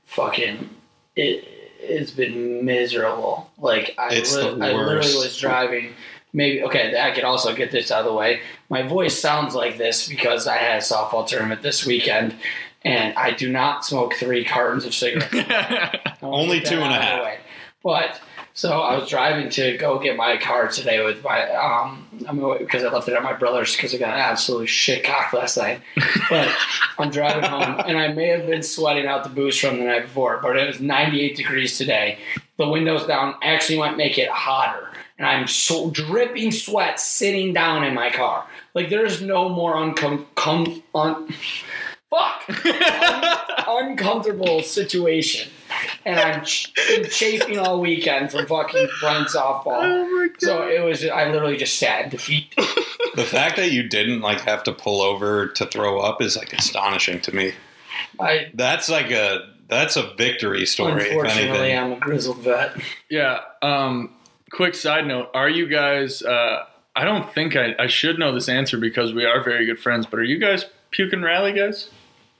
[SPEAKER 4] fucking it. It's been miserable. Like I,
[SPEAKER 3] It's
[SPEAKER 4] li-
[SPEAKER 3] the
[SPEAKER 4] I literally was driving. Maybe okay. I could also get this out of the way. My voice sounds like this because I had a softball tournament this weekend, and I do not smoke three cartons of cigarettes.
[SPEAKER 3] Only two and a
[SPEAKER 4] out of the
[SPEAKER 3] half.
[SPEAKER 4] But so I was driving to go get my car today with my um I'm because I left it at my brother's because I got an absolute shit cock last night. But I'm driving home and I may have been sweating out the booze from the night before, but it was 98 degrees today. The windows down actually might make it hotter. And I'm so dripping sweat sitting down in my car. Like there's no more uncom com un fuck un- uncomfortable situation. And I'm ch- been chafing all weekend from fucking playing softball. So it was I literally just sat in defeat.
[SPEAKER 3] the fact that you didn't like have to pull over to throw up is like astonishing to me.
[SPEAKER 4] I
[SPEAKER 3] That's like a that's a victory story. If
[SPEAKER 4] Unfortunately,
[SPEAKER 3] anything.
[SPEAKER 4] I'm a grizzled vet.
[SPEAKER 1] Yeah. Um, quick side note: Are you guys? Uh, I don't think I, I should know this answer because we are very good friends. But are you guys puke and rally guys?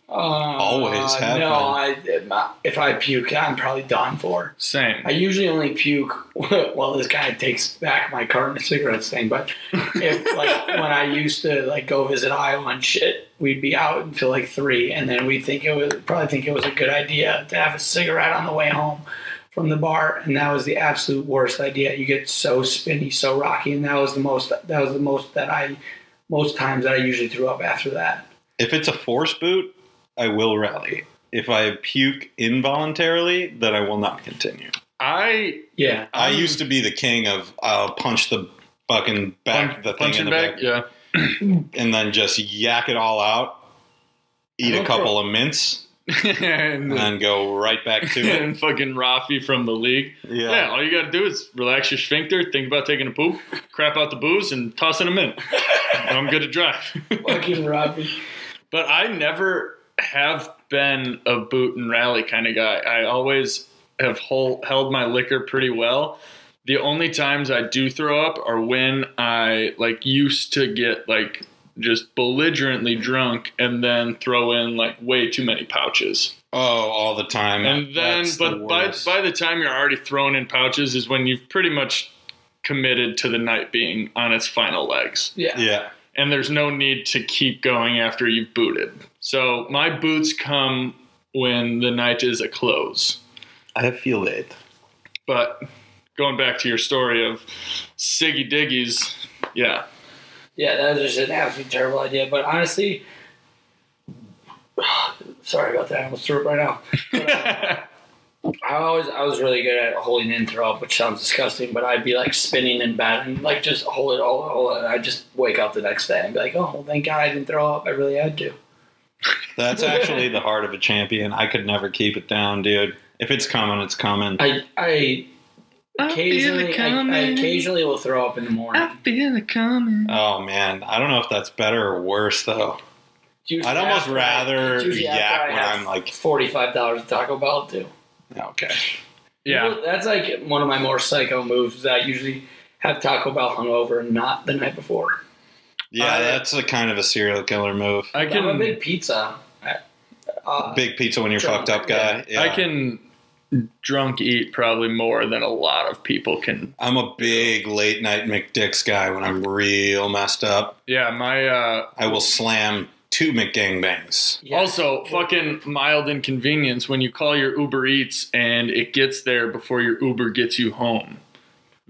[SPEAKER 4] Uh,
[SPEAKER 3] Always have
[SPEAKER 4] No,
[SPEAKER 3] been.
[SPEAKER 4] I, if I puke, I'm probably done for.
[SPEAKER 1] Same.
[SPEAKER 4] I usually only puke Well, this guy takes back my carton of cigarettes thing. But if like when I used to like go visit Iowa and shit, we'd be out until like three, and then we'd think it was probably think it was a good idea to have a cigarette on the way home from the bar, and that was the absolute worst idea. You get so spinny, so rocky, and that was the most that was the most that I most times that I usually threw up after that.
[SPEAKER 3] If it's a force boot, I will rally. If I puke involuntarily, then I will not continue.
[SPEAKER 1] I
[SPEAKER 4] Yeah,
[SPEAKER 3] I
[SPEAKER 1] Um,
[SPEAKER 3] used to be the king of I'll punch the fucking back
[SPEAKER 1] punch,
[SPEAKER 3] the thing in the
[SPEAKER 1] bag.
[SPEAKER 3] back,
[SPEAKER 1] Yeah.
[SPEAKER 3] and then just yak it all out, eat a
[SPEAKER 4] don't
[SPEAKER 3] couple of mints,
[SPEAKER 1] and,
[SPEAKER 3] and then go right back to it.
[SPEAKER 1] and fucking Rafi from the league.
[SPEAKER 3] Yeah.
[SPEAKER 1] Yeah. all you got to do is relax your sphincter, think about taking a poop, crap out the booze, and toss in a mint. I'm good to drive.
[SPEAKER 4] fucking Robbie.
[SPEAKER 1] but I never have been a boot and rally kind of guy. I always have hol- held my liquor pretty well. The only times I do throw up are when I like used to get like just belligerently drunk and then throw in like way too many pouches.
[SPEAKER 3] Oh, all the time.
[SPEAKER 1] And then
[SPEAKER 3] That's the
[SPEAKER 1] but by by the time you're already thrown in pouches is when you've pretty much committed to the night being on its final legs
[SPEAKER 4] Yeah.
[SPEAKER 3] yeah.
[SPEAKER 1] and there's no need to keep going after you've booted. So my boots come when the night is a close.
[SPEAKER 3] I feel it.
[SPEAKER 1] But going back to your story of Siggy Diggies, yeah.
[SPEAKER 4] Yeah, that was just an absolutely terrible idea. But honestly, sorry about that. I'm almost threw up right now. But, uh, I always, I was really good at holding in throw up, which sounds disgusting. But I'd be like spinning in bed and like just hold it, all, hold it. And I'd just wake up the next day and be like, oh, well, thank God I didn't throw up. I really had to.
[SPEAKER 3] That's actually the heart of a champion. I could never keep it down, dude. If it's coming, it's coming.
[SPEAKER 4] I, I occasionally, I, I occasionally will throw up in the morning.
[SPEAKER 1] I feel it coming.
[SPEAKER 3] Oh man, I don't know if that's better or worse though.
[SPEAKER 4] It's usually
[SPEAKER 3] I'd almost rather
[SPEAKER 4] it's
[SPEAKER 3] yak
[SPEAKER 4] I
[SPEAKER 3] when
[SPEAKER 4] have
[SPEAKER 3] I'm like,
[SPEAKER 4] forty-five dollars at Taco Bell too.
[SPEAKER 3] okay.
[SPEAKER 1] Yeah.
[SPEAKER 4] that's like one of my more psycho moves. Is that I usually have Taco Bell hungover and not the night before.
[SPEAKER 3] Yeah,
[SPEAKER 1] I-
[SPEAKER 3] that's a kind of a serial killer move.
[SPEAKER 1] I
[SPEAKER 4] I'm a
[SPEAKER 1] can
[SPEAKER 4] big pizza. Uh,
[SPEAKER 3] Big pizza when you're
[SPEAKER 4] Drunk,
[SPEAKER 3] fucked up guy. Yeah.
[SPEAKER 1] I can drunk eat probably more than a lot of people can.
[SPEAKER 3] I'm a big late night McDicks guy when I'm real messed up.
[SPEAKER 1] Yeah, my uh
[SPEAKER 3] I will slam two McGangbangs.
[SPEAKER 4] yeah.
[SPEAKER 1] Also, fucking mild inconvenience when you call your Uber Eats and it gets there before your Uber gets you home.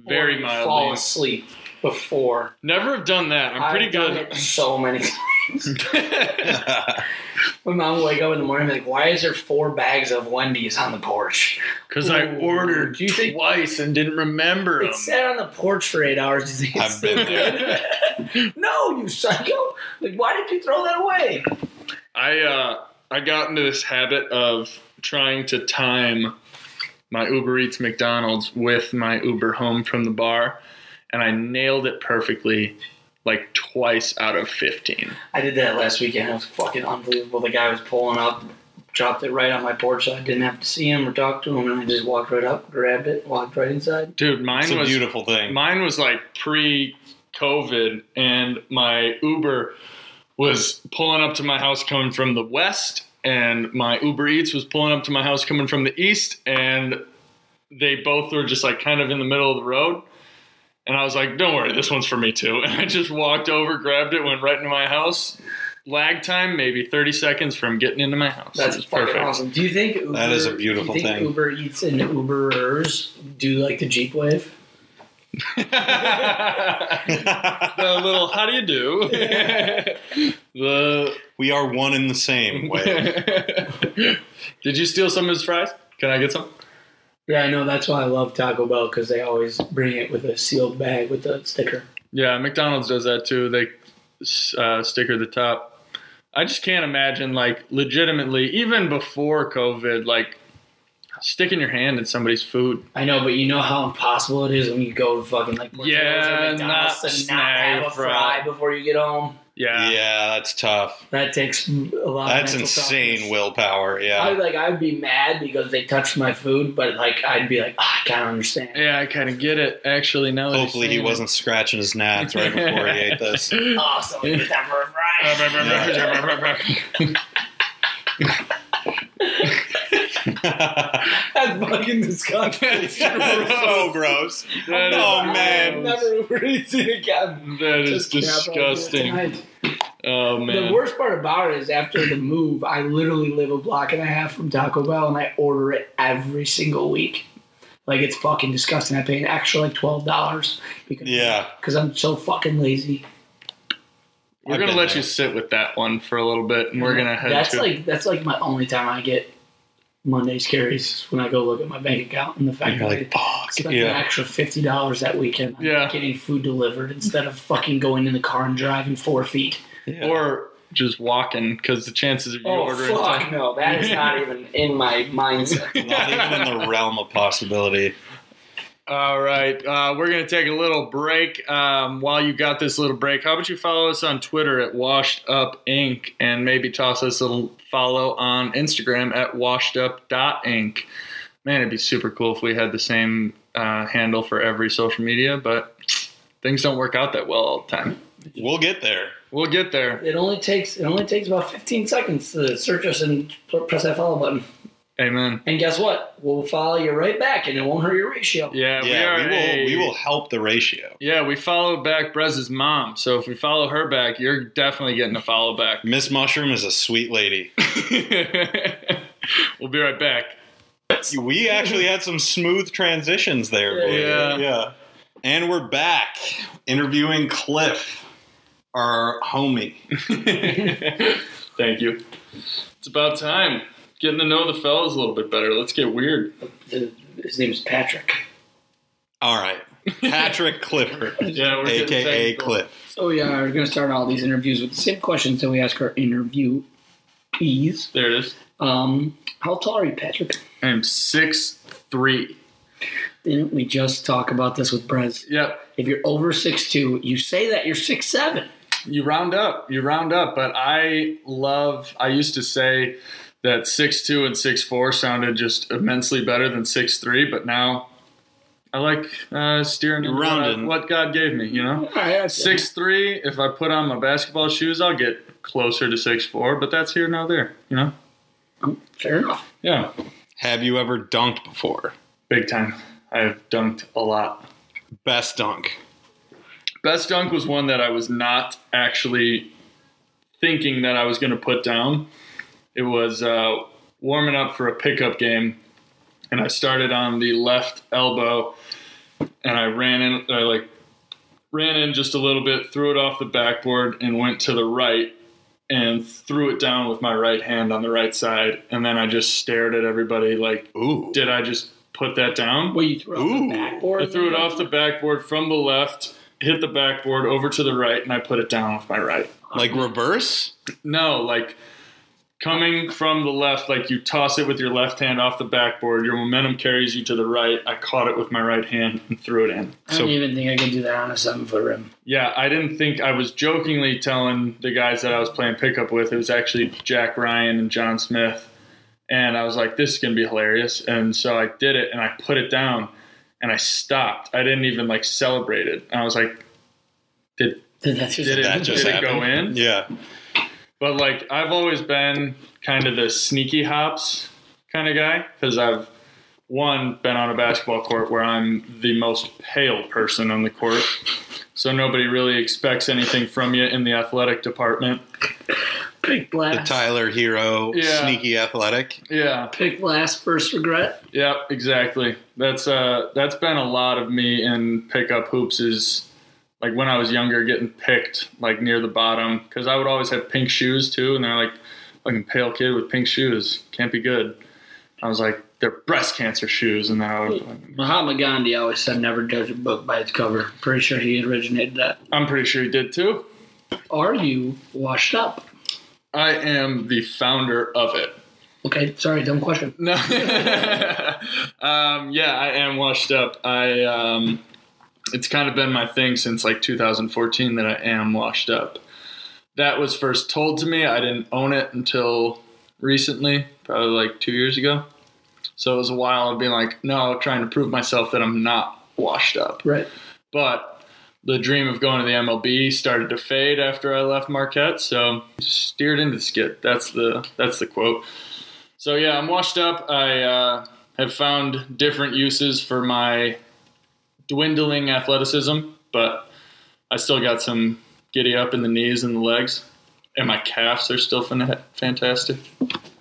[SPEAKER 1] Very
[SPEAKER 4] you
[SPEAKER 1] mildly.
[SPEAKER 4] Fall asleep before.
[SPEAKER 1] Never have done that. I'm pretty
[SPEAKER 4] I've done
[SPEAKER 1] good.
[SPEAKER 4] it so many times. My mom will wake up in the morning and be like, "Why is there four bags of Wendy's on the porch?"
[SPEAKER 1] Because I ordered
[SPEAKER 4] do you think-
[SPEAKER 1] twice and didn't remember them.
[SPEAKER 4] It sat on the porch for eight hours. You think
[SPEAKER 3] I've been
[SPEAKER 4] still good? no, you psycho! Like, why did you throw that away?
[SPEAKER 1] I uh, I got into this habit of trying to time my Uber Eats McDonald's with my Uber home from the bar, and I nailed it perfectly, like twice out of fifteen.
[SPEAKER 4] I did that last weekend. It was fucking unbelievable. The guy was pulling up, dropped it right on my porch, so I didn't have to see him or talk to him, and I just walked right up, grabbed it, walked right inside.
[SPEAKER 1] Dude, mine
[SPEAKER 3] It's a beautiful thing.
[SPEAKER 1] Mine was like pre COVID, and my Uber was pulling up to my house coming from the west, and my Uber Eats was pulling up to my house coming from the east, and they both were just like kind of in the middle of the road. And I was like, don't worry, this one's for me too. And I just walked over, grabbed it, went right into my house. Lag time, maybe 30 seconds from getting into my house.
[SPEAKER 4] That's perfect. awesome. Do you think Uber,
[SPEAKER 3] That is a beautiful
[SPEAKER 4] do you think
[SPEAKER 3] thing.
[SPEAKER 4] Uber Eats and Uberers do like the Jeep wave?
[SPEAKER 1] the little how do you do? the
[SPEAKER 3] we are one in the same way.
[SPEAKER 1] Did you steal some of his fries? Can I get some?
[SPEAKER 4] Yeah, I know. That's why I love Taco Bell because they always bring it with a sealed bag with a sticker.
[SPEAKER 1] Yeah, McDonald's does that too. They uh, sticker the top. I just can't imagine, like, legitimately, even before COVID, like, sticking your hand in somebody's food.
[SPEAKER 4] I know, but you know how impossible it is when you go to fucking like Portillo's or
[SPEAKER 1] Yeah,
[SPEAKER 4] McDonald's
[SPEAKER 1] not
[SPEAKER 4] to not have a
[SPEAKER 1] a
[SPEAKER 4] fry
[SPEAKER 1] fry.
[SPEAKER 4] before you get home.
[SPEAKER 1] Yeah.
[SPEAKER 3] Yeah, that's tough.
[SPEAKER 4] That takes a lot.
[SPEAKER 3] That's
[SPEAKER 4] of mental
[SPEAKER 3] insane
[SPEAKER 4] toughness.
[SPEAKER 3] willpower.
[SPEAKER 4] I
[SPEAKER 3] Yeah.
[SPEAKER 4] like I'd be mad because they touched my food, but like I'd be like, "Ah, I can't understand.
[SPEAKER 1] Yeah, I kind of get it. Actually, now
[SPEAKER 3] Hopefully, he
[SPEAKER 1] you're
[SPEAKER 3] wasn't scratching his nads right before he ate this. Awesome.
[SPEAKER 4] Oh, someone get that for a fry. That's fucking disgusting.
[SPEAKER 1] That's
[SPEAKER 3] so oh, gross.
[SPEAKER 1] That
[SPEAKER 3] oh man.
[SPEAKER 4] never Uber Eats it again.
[SPEAKER 1] That is
[SPEAKER 4] Just can't do it
[SPEAKER 1] disgusting. Oh
[SPEAKER 4] The worst part about it is after the move, I literally live a block and a half from Taco Bell, and I order it every single week. Like it's fucking disgusting. I pay an extra like twelve dollars because
[SPEAKER 3] Yeah.
[SPEAKER 4] because I'm so fucking lazy.
[SPEAKER 1] We're
[SPEAKER 3] I've
[SPEAKER 1] gonna let
[SPEAKER 3] there.
[SPEAKER 1] you sit with that one for a little bit, and we're gonna head
[SPEAKER 4] That's
[SPEAKER 1] to.
[SPEAKER 4] like that's like my only time I get Monday's carries when I go look at my bank account and the fact
[SPEAKER 3] You're
[SPEAKER 4] that
[SPEAKER 3] like,
[SPEAKER 4] I
[SPEAKER 3] fuck.
[SPEAKER 4] spent an
[SPEAKER 3] Yeah.
[SPEAKER 4] extra fifty dollars that weekend on
[SPEAKER 1] Yeah.
[SPEAKER 4] getting food delivered instead of fucking going in the car and driving four feet.
[SPEAKER 3] Yeah.
[SPEAKER 1] or just walking, because the chances of you
[SPEAKER 4] Oh
[SPEAKER 1] ordering.
[SPEAKER 4] fuck no, that is not even in my mindset.
[SPEAKER 3] Not even in the realm of possibility.
[SPEAKER 1] All right, uh, we're gonna take a little break. Um, while you got this little break, how about you follow us on Twitter at Washed Up Inc. and maybe toss us a little follow on Instagram at washedup.inc. Man, it'd be super cool if we had the same uh, handle for every social media, but things don't work out that well all the time.
[SPEAKER 3] We'll get there.
[SPEAKER 1] We'll get there.
[SPEAKER 4] It only takes it only takes about 15 seconds to search us and press that follow button.
[SPEAKER 1] Amen.
[SPEAKER 4] And guess what? We'll follow you right back, and it won't hurt your ratio.
[SPEAKER 1] Yeah, we
[SPEAKER 3] Yeah,
[SPEAKER 1] are.
[SPEAKER 3] we, will.
[SPEAKER 1] a-
[SPEAKER 3] We will help the ratio.
[SPEAKER 1] Yeah, we followed back Brez's mom. So if we follow her back, you're definitely getting a follow back.
[SPEAKER 3] Miss Mushroom is a sweet lady.
[SPEAKER 1] we'll be right back.
[SPEAKER 3] We actually had some smooth transitions there. boy.
[SPEAKER 1] Yeah.
[SPEAKER 3] yeah. And we're back interviewing Cliff, our homie.
[SPEAKER 1] Thank you. It's about time. Getting to know the fellas a little bit better. Let's get weird.
[SPEAKER 4] His name's Patrick.
[SPEAKER 3] All right, Patrick Clifford,
[SPEAKER 1] Yeah, we're
[SPEAKER 3] aka. Cliff.
[SPEAKER 4] So yeah, we are going to start all these interviews with the same questions that we ask our interviewees.
[SPEAKER 1] There it is.
[SPEAKER 4] Um, how tall are you, Patrick?
[SPEAKER 1] I am six three.
[SPEAKER 4] Didn't we just talk about this with Brez?
[SPEAKER 1] Yep.
[SPEAKER 4] If you're over six two, you say that you're six seven.
[SPEAKER 1] You round up. You round up. But I love. I used to say that six two and six four sounded just immensely better than six three. But now I like uh, steering to what, what God gave me. You know.
[SPEAKER 4] All right,
[SPEAKER 1] Six three. If I put on my basketball shoes, I'll get closer to six four. But that's here now there. You know.
[SPEAKER 4] fair enough.
[SPEAKER 1] Yeah.
[SPEAKER 3] Have you ever dunked before?
[SPEAKER 1] Big time. I've dunked a lot.
[SPEAKER 3] Best dunk.
[SPEAKER 1] Best dunk was one that I was not actually thinking that I was going to put down. It was uh, warming up for a pickup game, and I started on the left elbow, and I ran in. I like ran in just a little bit, threw it off the backboard, and went to the right and threw it down with my right hand on the right side, and then I just stared at everybody like,
[SPEAKER 3] Ooh.
[SPEAKER 1] "Did I just put that down?"
[SPEAKER 4] Well, you threw it off the backboard.
[SPEAKER 1] I threw it off the backboard from the left, hit the backboard over to the right, and I put it down with my right.
[SPEAKER 3] Like reverse?
[SPEAKER 1] No, like coming from the left, like you toss it with your left hand off the backboard, your momentum carries you to the right. I caught it with my right hand and threw it in.
[SPEAKER 4] I don't even think I could do that on a seven foot rim.
[SPEAKER 1] Yeah, I didn't think I was jokingly telling the guys that I was playing pickup with. It was actually Jack Ryan and John Smith. And I was like, this is going to be hilarious. And so I did it and I put it down and I stopped. I didn't even like celebrate it. And I was like, did,
[SPEAKER 4] Did that just
[SPEAKER 1] did it,
[SPEAKER 3] That just
[SPEAKER 1] did it go in?
[SPEAKER 3] Yeah.
[SPEAKER 1] But like, I've always been kind of the sneaky hops kind of guy because I've one been on a basketball court where I'm the most pale person on the court, so nobody really expects anything from you in the athletic department.
[SPEAKER 4] pick
[SPEAKER 3] blast.
[SPEAKER 4] The?
[SPEAKER 3] Tyler Herro,
[SPEAKER 1] Yeah.
[SPEAKER 3] sneaky athletic.
[SPEAKER 1] Yeah,
[SPEAKER 4] Pick last, first regret.
[SPEAKER 1] yeah, exactly. That's uh, that's been a lot of me in pickup hoops is like when I was younger, getting picked like near the bottom because I would always have pink shoes too, and they're like, fucking pale kid with pink shoes can't be good. I was like, they're breast cancer shoes, and then I would.
[SPEAKER 4] Mahatma Gandhi always said never judge a book by its cover. Pretty sure he originated that.
[SPEAKER 1] I'm pretty sure he did too.
[SPEAKER 4] Are you washed up?
[SPEAKER 1] I am the founder of it.
[SPEAKER 4] Okay, sorry, dumb question.
[SPEAKER 1] No. um, yeah, I am washed up. I um, it's kind of been my thing since like 2014 that I am washed up. that was first told to me. I didn't own it until recently, probably like two years ago. So it was a while of being like, no, trying to prove myself that I'm not washed up.
[SPEAKER 4] Right.
[SPEAKER 1] But the dream of going to the MLB started to fade after I left Marquette, so steered into the skit. That's the that's the quote. So yeah, I'm washed up. I uh, have found different uses for my dwindling athleticism, but I still got some giddy up in the knees and the legs, and my calves are still fan- fantastic.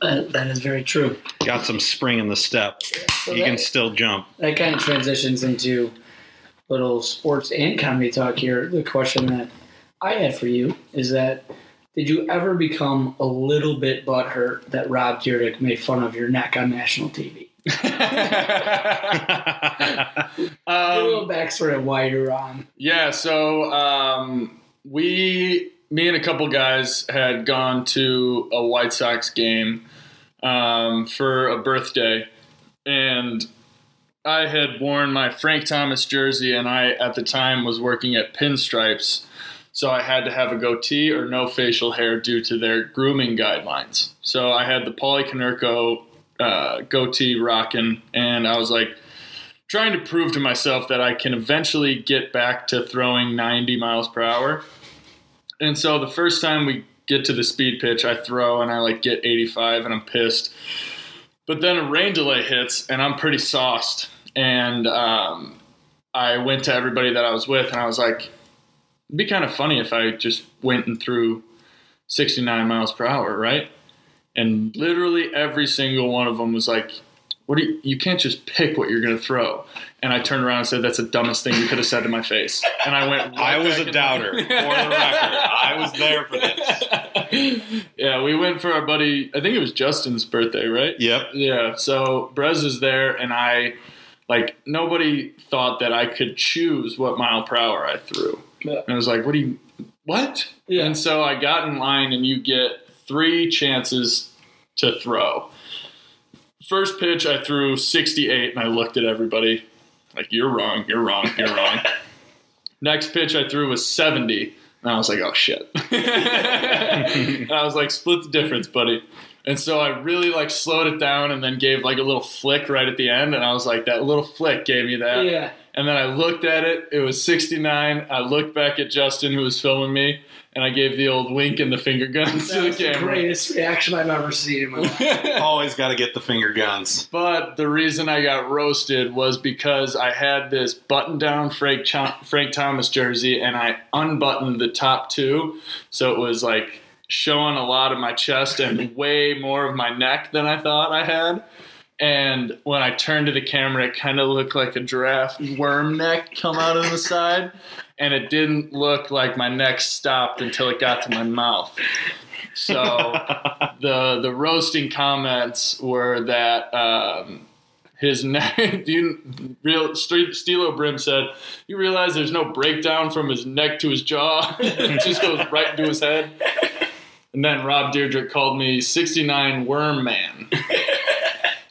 [SPEAKER 4] That, that is very true.
[SPEAKER 3] Got some spring in the step.
[SPEAKER 4] So
[SPEAKER 3] You can still jump.
[SPEAKER 4] that kind of transitions into little sports and comedy talk here. The question that I had for you is that did you ever become a little bit butthurt that Rob Dyrdek made fun of your neck on national TV? Give a little
[SPEAKER 1] um,
[SPEAKER 4] backstory of why you're on.
[SPEAKER 1] Yeah, so um, we, me and a couple guys had gone to a White Sox game um, for a birthday, and I had worn my Frank Thomas jersey, and I at the time was working at Pinstripes, so I had to have a goatee or no facial hair due to their grooming guidelines. So I had the Paulie Konerko uh, goatee rocking, and I was like trying to prove to myself that I can eventually get back to throwing 90 miles per hour. And so the first time we get to the speed pitch, I throw and I like get 85 and I'm pissed. But then a rain delay hits and I'm pretty sauced. And um, I went to everybody that I was with and I was like, it'd be kind of funny if I just went and threw 69 miles per hour, right? And literally every single one of them was like, what do you, you can't just pick what you're going to throw. And I turned around and said, that's the dumbest thing you could have said to my face. And I went, right
[SPEAKER 3] I was a doubter, for the record. I was there for this.
[SPEAKER 1] yeah, we went for our buddy, I think it was Justin's birthday, right?
[SPEAKER 3] Yep.
[SPEAKER 1] Yeah, so Brez is there, and I, like, nobody thought that I could choose what mile per hour I threw.
[SPEAKER 4] Yeah.
[SPEAKER 1] And I was like, what do you, what?
[SPEAKER 4] Yeah.
[SPEAKER 1] And so I got in line, and you get three chances to throw. First pitch, I threw 68, and I looked at everybody like, you're wrong, you're wrong, you're wrong. Next pitch I threw was 70, and I was like, oh shit. and I was like, split the difference, buddy. And so I really like slowed it down and then gave like a little flick right at the end. And I was like, that little flick gave me that.
[SPEAKER 4] Yeah.
[SPEAKER 1] And then I looked at it. It was 69. I looked back at Justin, who was filming me, and I gave the old wink and the finger guns to
[SPEAKER 4] That
[SPEAKER 1] the
[SPEAKER 4] was the
[SPEAKER 1] camera.
[SPEAKER 4] greatest reaction I've ever seen in my life.
[SPEAKER 3] Always got to get the finger guns.
[SPEAKER 1] But the reason I got roasted was because I had this button down Frank, Ch- Frank Thomas jersey and I unbuttoned the top two. So it was like showing a lot of my chest and way more of my neck than I thought I had. And when I turned to the camera, it kind of looked like a giraffe worm neck come out of the side. And it didn't look like my neck stopped until it got to my mouth. So the the roasting comments were that um, his neck. Do you real St- Stilo Brim said you realize there's no breakdown from his neck to his jaw. it just goes right into his head. And then Rob Dyrdek called me 69 Worm Man.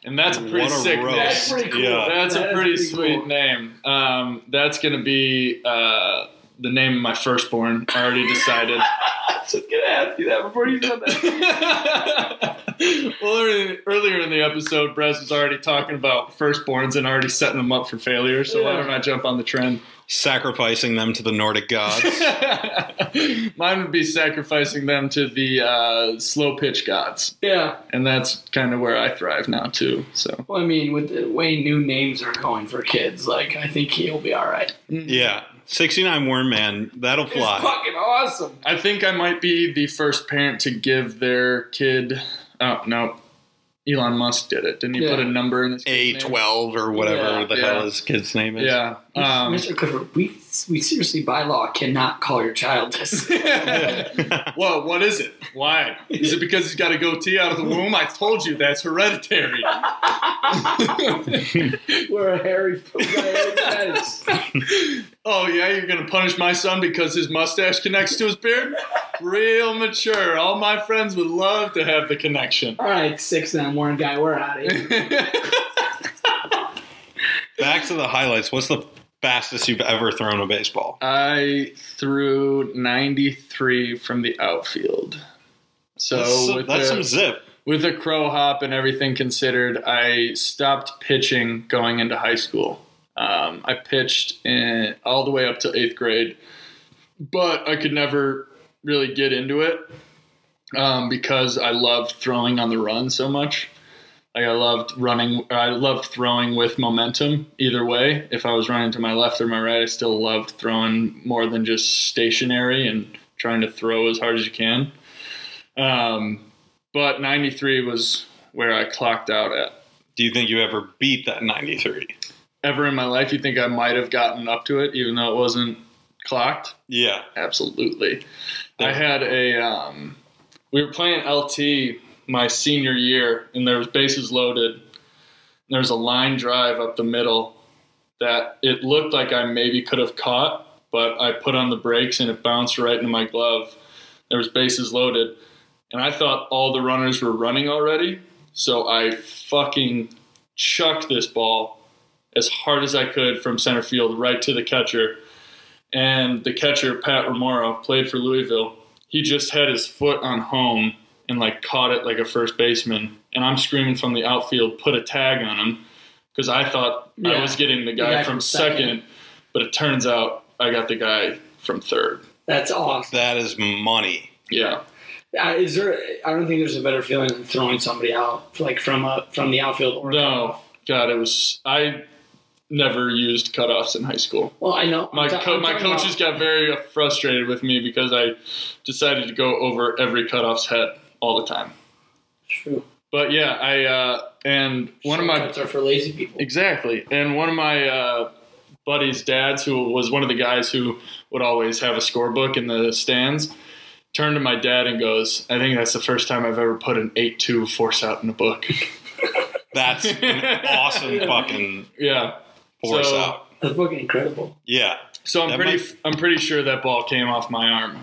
[SPEAKER 1] And that's a pretty
[SPEAKER 3] What a
[SPEAKER 1] sick
[SPEAKER 3] roast.
[SPEAKER 1] name.
[SPEAKER 4] That's pretty cool.
[SPEAKER 3] Yeah.
[SPEAKER 1] That's
[SPEAKER 4] That
[SPEAKER 1] a pretty
[SPEAKER 4] pretty
[SPEAKER 1] sweet
[SPEAKER 4] cool.
[SPEAKER 1] name. Um, that's going to be uh, the name of my firstborn. I already decided.
[SPEAKER 4] I was just gonna ask you that before you said that.
[SPEAKER 1] well, early, earlier in the episode, Brez was already talking about firstborns and already setting them up for failure. So why don't I jump on the trend?
[SPEAKER 3] Sacrificing them to the Nordic gods.
[SPEAKER 1] Mine would be sacrificing them to the uh, slow pitch gods,
[SPEAKER 4] yeah.
[SPEAKER 1] and that's kind of where I thrive now too. So
[SPEAKER 4] Well, I mean, with the way new names are going for kids, like I think he'll be all right.
[SPEAKER 3] yeah. 69 Worm Man. That'll
[SPEAKER 4] It's
[SPEAKER 3] fly.
[SPEAKER 4] fucking awesome.
[SPEAKER 1] I think I might be the first parent to give their kid. Oh no, Elon Musk did it. Didn't he
[SPEAKER 4] Yeah.
[SPEAKER 1] put a number in his kid's name?
[SPEAKER 3] A12 or whatever
[SPEAKER 4] Yeah,
[SPEAKER 3] the
[SPEAKER 1] yeah.
[SPEAKER 3] hell his kid's name is.
[SPEAKER 1] Yeah. Um,
[SPEAKER 4] Mr. Clifford, we we seriously by law cannot call your child this.
[SPEAKER 1] Whoa, what is it? Why? Is it because he's got a goatee out of the womb? I told you that's hereditary.
[SPEAKER 4] We're a hairy genetics.
[SPEAKER 1] oh, yeah, you're going to punish my son because his mustache connects to his beard? Real mature. All my friends would love to have the connection.
[SPEAKER 4] All right, six nine one guy, we're out of here.
[SPEAKER 3] Back to the highlights. What's the fastest you've ever thrown a baseball?
[SPEAKER 1] I threw 93 from the outfield. So
[SPEAKER 3] that's
[SPEAKER 1] with
[SPEAKER 3] that's
[SPEAKER 1] a,
[SPEAKER 3] some zip.
[SPEAKER 1] with a crow hop and everything considered, I stopped pitching going into high school. Um, I pitched in, all the way up to eighth grade, but I could never really get into it um, because I loved throwing on the run so much. Like I loved running, I loved throwing with momentum either way. If I was running to my left or my right, I still loved throwing more than just stationary and trying to throw as hard as you can. Um, but 93 was where I clocked out at.
[SPEAKER 3] Do you think you ever beat that 93?
[SPEAKER 1] Ever in my life, you think I might have gotten up to it, even though it wasn't clocked?
[SPEAKER 3] Yeah.
[SPEAKER 1] Absolutely. I had a. Um, we were playing LT my senior year, and there was bases loaded. There was a line drive up the middle that it looked like I maybe could have caught, but I put on the brakes and it bounced right into my glove. There was bases loaded, and I thought all the runners were running already, so I fucking chucked this ball as hard as I could from center field right to the catcher. And the catcher, Pat Romero, played for Louisville. He just had his foot on home and like caught it like a first baseman. And I'm screaming from the outfield, put a tag on him because I thought I was getting the guy,
[SPEAKER 4] guy
[SPEAKER 1] from,
[SPEAKER 4] from
[SPEAKER 1] second,
[SPEAKER 4] second.
[SPEAKER 1] but it turns out I got the guy from third.
[SPEAKER 4] That's awesome.
[SPEAKER 3] That is money.
[SPEAKER 1] Yeah.
[SPEAKER 4] Uh, is there? I don't think there's a better feeling than throwing somebody out, like from a from the outfield or
[SPEAKER 1] No, God, it was. I never used cutoffs in high school.
[SPEAKER 4] Well, I know
[SPEAKER 1] My
[SPEAKER 4] ta-
[SPEAKER 1] co- my coaches
[SPEAKER 4] about-
[SPEAKER 1] got very frustrated with me because I decided to go over every cutoff's head all the time.
[SPEAKER 4] True.
[SPEAKER 1] But yeah, I uh, and one of my
[SPEAKER 4] Shortcuts are for lazy people.
[SPEAKER 1] exactly, and one of my uh, buddy's dads, who was one of the guys who would always have a scorebook in the stands, turned to my dad and goes, "I think that's the first time I've ever put an eight-two force out in a book."
[SPEAKER 3] That's an awesome fucking
[SPEAKER 1] yeah,
[SPEAKER 3] force
[SPEAKER 1] So-
[SPEAKER 3] out.
[SPEAKER 4] That's fucking incredible.
[SPEAKER 3] Yeah.
[SPEAKER 1] so I'm
[SPEAKER 3] That
[SPEAKER 1] pretty
[SPEAKER 3] might-
[SPEAKER 1] I'm pretty sure that ball came off my arm.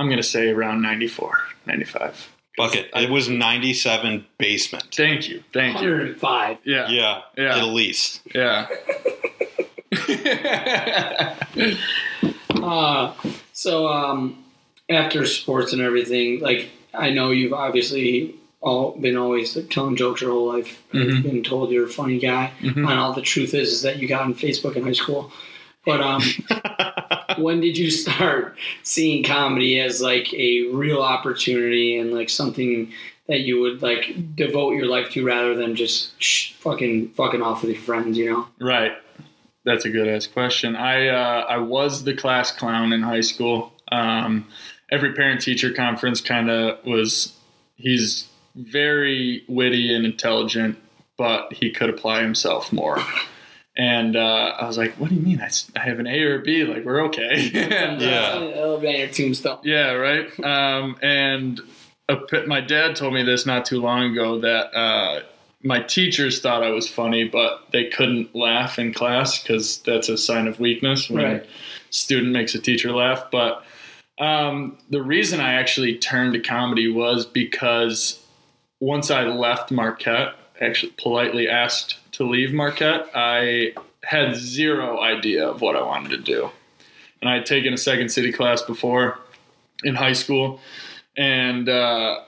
[SPEAKER 1] I'm gonna say around 94, 95.
[SPEAKER 3] Bucket. It was 97 basement.
[SPEAKER 1] Thank you, thank you.
[SPEAKER 4] 105.
[SPEAKER 1] Yeah,
[SPEAKER 3] Yeah.
[SPEAKER 1] Yeah.
[SPEAKER 3] At least.
[SPEAKER 1] yeah.
[SPEAKER 4] Uh, so um, after sports and everything, like I know you've obviously all been always like, telling jokes your whole life.
[SPEAKER 1] Mhm.
[SPEAKER 4] Been told you're a funny guy,
[SPEAKER 1] Mhm.
[SPEAKER 4] and all the truth is, is that you got on Facebook in high school. But um, when did you start seeing comedy as like a real opportunity and like something that you would like devote your life to rather than just sh- fucking fucking off with your friends? You know.
[SPEAKER 1] Right. That's a good ass question. I uh, I was the class clown in high school. Um, every parent teacher conference kind of was. He's very witty and intelligent, but he could apply himself more. And uh, I was like, "What do you mean? I, I have an A or a B? Like we're okay." And, uh,
[SPEAKER 3] Yeah.
[SPEAKER 4] That'll be on your tombstone.
[SPEAKER 1] yeah, right. Um, and a, p- my dad told me this not too long ago that uh, my teachers thought I was funny, but they couldn't laugh in class because that's a sign of weakness when
[SPEAKER 4] Right.
[SPEAKER 1] a student makes a teacher laugh. But um, the reason I actually turned to comedy was because once I left Marquette, actually politely asked to leave Marquette, I had zero idea of what I wanted to do. And I had taken a second city class before in high school, and uh,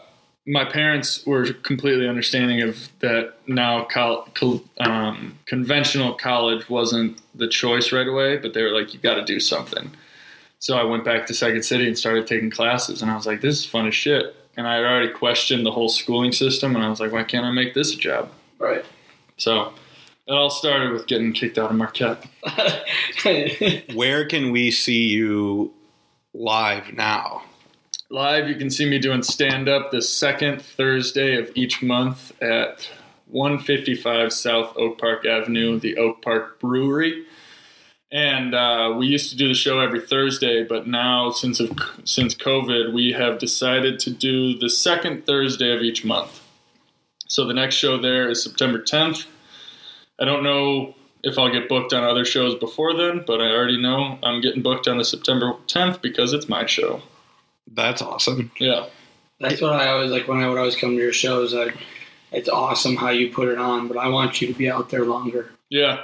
[SPEAKER 1] my parents were completely understanding of that. Now, col- col- um, conventional college wasn't the choice right away, but they were like, "You got to do something." So I went back to Second City and started taking classes, and I was like, "This is fun as shit." And I had already questioned the whole schooling system, and I was like, "Why can't I make this a job?"
[SPEAKER 4] Right.
[SPEAKER 1] So it all started with getting kicked out of Marquette.
[SPEAKER 3] Where can we see you live now?
[SPEAKER 1] Live, you can see me doing stand up the second Thursday of each month at 155 South Oak Park Avenue, the Oak Park Brewery. And uh, we used to do the show every Thursday, but now since of, since COVID, we have decided to do the second Thursday of each month. So the next show there is September 10th. I don't know if I'll get booked on other shows before then, but I already know I'm getting booked on the September 10th because it's my show.
[SPEAKER 3] That's awesome.
[SPEAKER 1] Yeah.
[SPEAKER 4] That's what I always like when I would always come to your shows. I, it's awesome how you put it on, but I want you to be out there longer.
[SPEAKER 1] Yeah.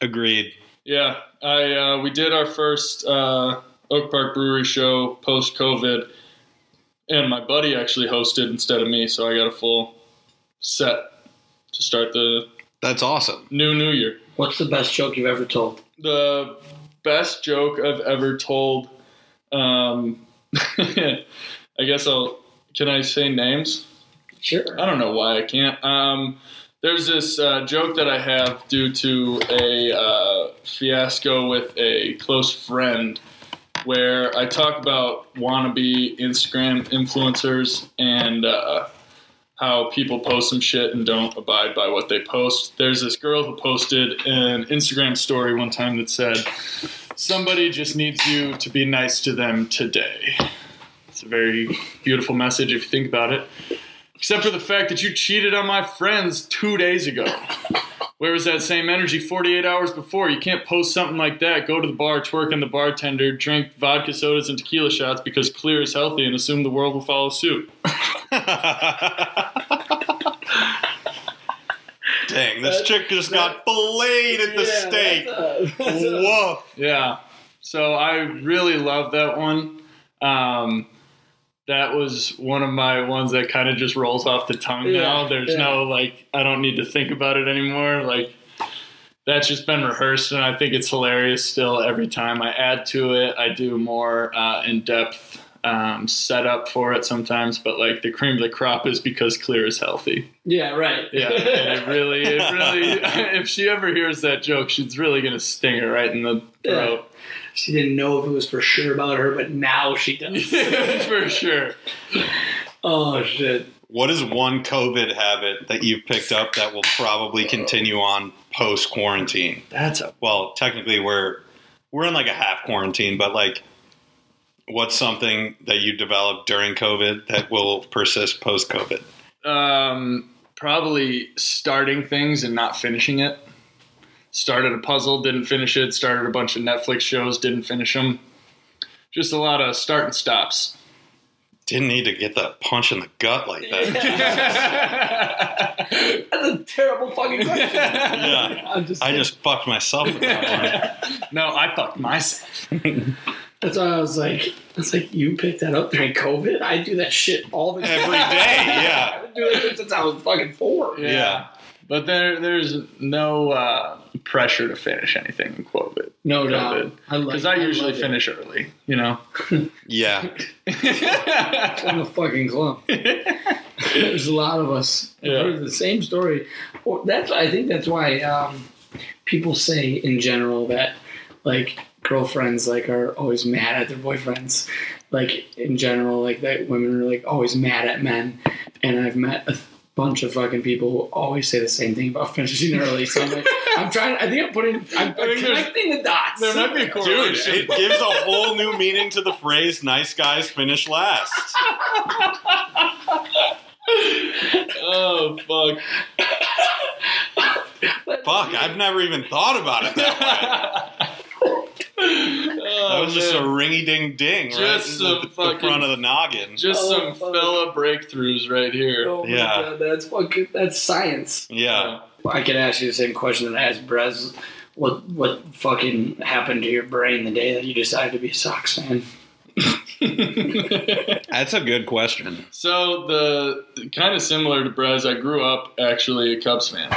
[SPEAKER 3] Agreed.
[SPEAKER 1] Yeah, I uh, we did our first uh, Oak Park Brewery show post COVID, and my buddy actually hosted instead of me, so I got a full set to start the
[SPEAKER 3] That's awesome.
[SPEAKER 1] new New Year.
[SPEAKER 4] What's the best joke you've ever told?
[SPEAKER 1] The best joke I've ever told. Um, I guess I'll. Can I say names?
[SPEAKER 4] Sure.
[SPEAKER 1] I don't know why I can't. Um, there's this uh, joke that I have due to a uh, fiasco with a close friend where I talk about wannabe Instagram influencers and uh, how people post some shit and don't abide by what they post. There's this girl who posted an Instagram story one time that said, Somebody just needs you to be nice to them today. It's a very beautiful message if you think about it except for the fact that you cheated on my friends two days ago. Where was that same energy 48 hours before? You can't post something like that, go to the bar, twerk on the bartender, drink vodka sodas and tequila shots because clear is healthy and assume the world will follow suit.
[SPEAKER 3] Dang, this chick just got filleted at the steak. Woof.
[SPEAKER 1] Yeah. So I really love that one. Um, that was one of my ones that kind of just rolls off the tongue
[SPEAKER 4] Yeah,
[SPEAKER 1] now. There's
[SPEAKER 4] yeah.
[SPEAKER 1] no like I don't need to think about it anymore. Like that's just been rehearsed and I think it's hilarious still every time I add to it. I do more uh, in depth um, setup for it sometimes, but like the cream of the crop is because clear is healthy.
[SPEAKER 4] Yeah, right.
[SPEAKER 1] Yeah, and it really, it really. if she ever hears that joke, she's really gonna sting her right in the throat.
[SPEAKER 4] She didn't know if it was for sure about her, but now she does.
[SPEAKER 1] for sure.
[SPEAKER 4] oh shit.
[SPEAKER 3] What is one COVID habit that you've picked up that will probably continue on post quarantine?
[SPEAKER 1] That's a
[SPEAKER 3] Well, technically we're we're in like a half quarantine, but like what's something that you developed during COVID that will persist post COVID?
[SPEAKER 1] um, probably starting things and not finishing it. Started a puzzle, didn't finish it. Started a bunch of Netflix shows, didn't finish them. Just a lot of start and stops.
[SPEAKER 3] Didn't need to get that punch in the gut like that.
[SPEAKER 4] That's a terrible fucking question.
[SPEAKER 3] Yeah.
[SPEAKER 4] I'm just
[SPEAKER 3] I just fucked myself with that one.
[SPEAKER 1] no, I fucked myself.
[SPEAKER 4] that's why I was like it's like you picked that up during COVID. I do that shit all the time.
[SPEAKER 3] Every day, yeah.
[SPEAKER 4] I've been doing it since I was fucking four.
[SPEAKER 3] Yeah.
[SPEAKER 1] But there, there's no uh, pressure to finish anything in COVID.
[SPEAKER 4] No doubt.
[SPEAKER 1] COVID.
[SPEAKER 4] I like
[SPEAKER 1] Because I usually
[SPEAKER 4] love it.
[SPEAKER 1] finish early, you know?
[SPEAKER 3] Yeah.
[SPEAKER 4] I'm a fucking clump. There's a lot of us.
[SPEAKER 1] Yeah.
[SPEAKER 4] heard the same story. Well, that's I think that's why um, people say in general that like girlfriends like are always mad at their boyfriends. Like in general, like that women are like always mad at men. And I've met a bunch of fucking people who always say the same thing about finishing early. So I'm like, I'm trying. I think I'm putting. I'm, I'm
[SPEAKER 1] think there's-
[SPEAKER 4] connecting the dots.
[SPEAKER 1] there might be a
[SPEAKER 3] Dude,
[SPEAKER 1] correlation.
[SPEAKER 3] it gives a whole new meaning to the phrase nice guys finish last.
[SPEAKER 1] oh, fuck.
[SPEAKER 3] Fuck, I've never even thought about it that way.
[SPEAKER 1] Oh,
[SPEAKER 3] That was just a ringy ding ding, right?
[SPEAKER 1] Just
[SPEAKER 3] in
[SPEAKER 1] some
[SPEAKER 3] the, the front of the noggin.
[SPEAKER 1] Just
[SPEAKER 4] Oh,
[SPEAKER 1] some
[SPEAKER 4] fuck.
[SPEAKER 1] fella breakthroughs right here.
[SPEAKER 4] Oh
[SPEAKER 3] Yeah.
[SPEAKER 4] God, that's fucking. That's science.
[SPEAKER 3] yeah.
[SPEAKER 4] I can ask you the same question that I asked Brez. What what fucking happened to your brain the day that you decided to be a Sox fan?
[SPEAKER 3] That's a good question.
[SPEAKER 1] So the kind of similar to Brez, I grew up actually a Cubs fan,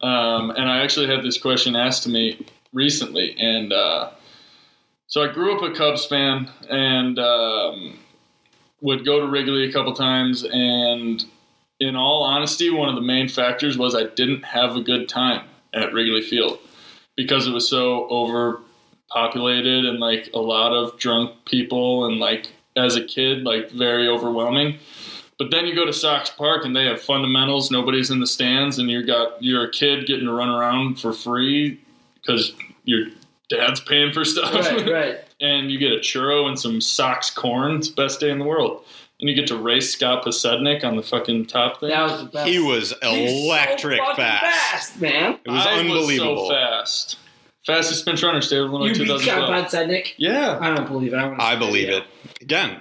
[SPEAKER 1] um, and I actually had this question asked to me recently, and uh, so I grew up a Cubs fan and um, would go to Wrigley a couple times, and in all honesty, one of the main factors was I didn't have a good time at Wrigley Field because it was so overpopulated and like a lot of drunk people and like as a kid like very overwhelming. But then you go to Sox Park and they have fundamentals. Nobody's in the stands and you got you're a kid getting to run around for free because your dad's paying for stuff
[SPEAKER 4] right. right.
[SPEAKER 1] and you get a churro and some Sox corn it's the best day in the world and you get to race Scott Podsednik on the fucking top thing
[SPEAKER 4] That was the best.
[SPEAKER 3] He was
[SPEAKER 4] He's so
[SPEAKER 3] electric
[SPEAKER 4] fucking
[SPEAKER 3] fast.
[SPEAKER 4] man.
[SPEAKER 3] It was
[SPEAKER 1] I
[SPEAKER 3] unbelievable.
[SPEAKER 1] was so fast fastest bench runner state of Illinois
[SPEAKER 4] You beat Scott
[SPEAKER 1] 2012
[SPEAKER 4] Podsednik?
[SPEAKER 1] yeah
[SPEAKER 4] I don't believe it. I,
[SPEAKER 3] I believe
[SPEAKER 4] video.
[SPEAKER 3] it. Again,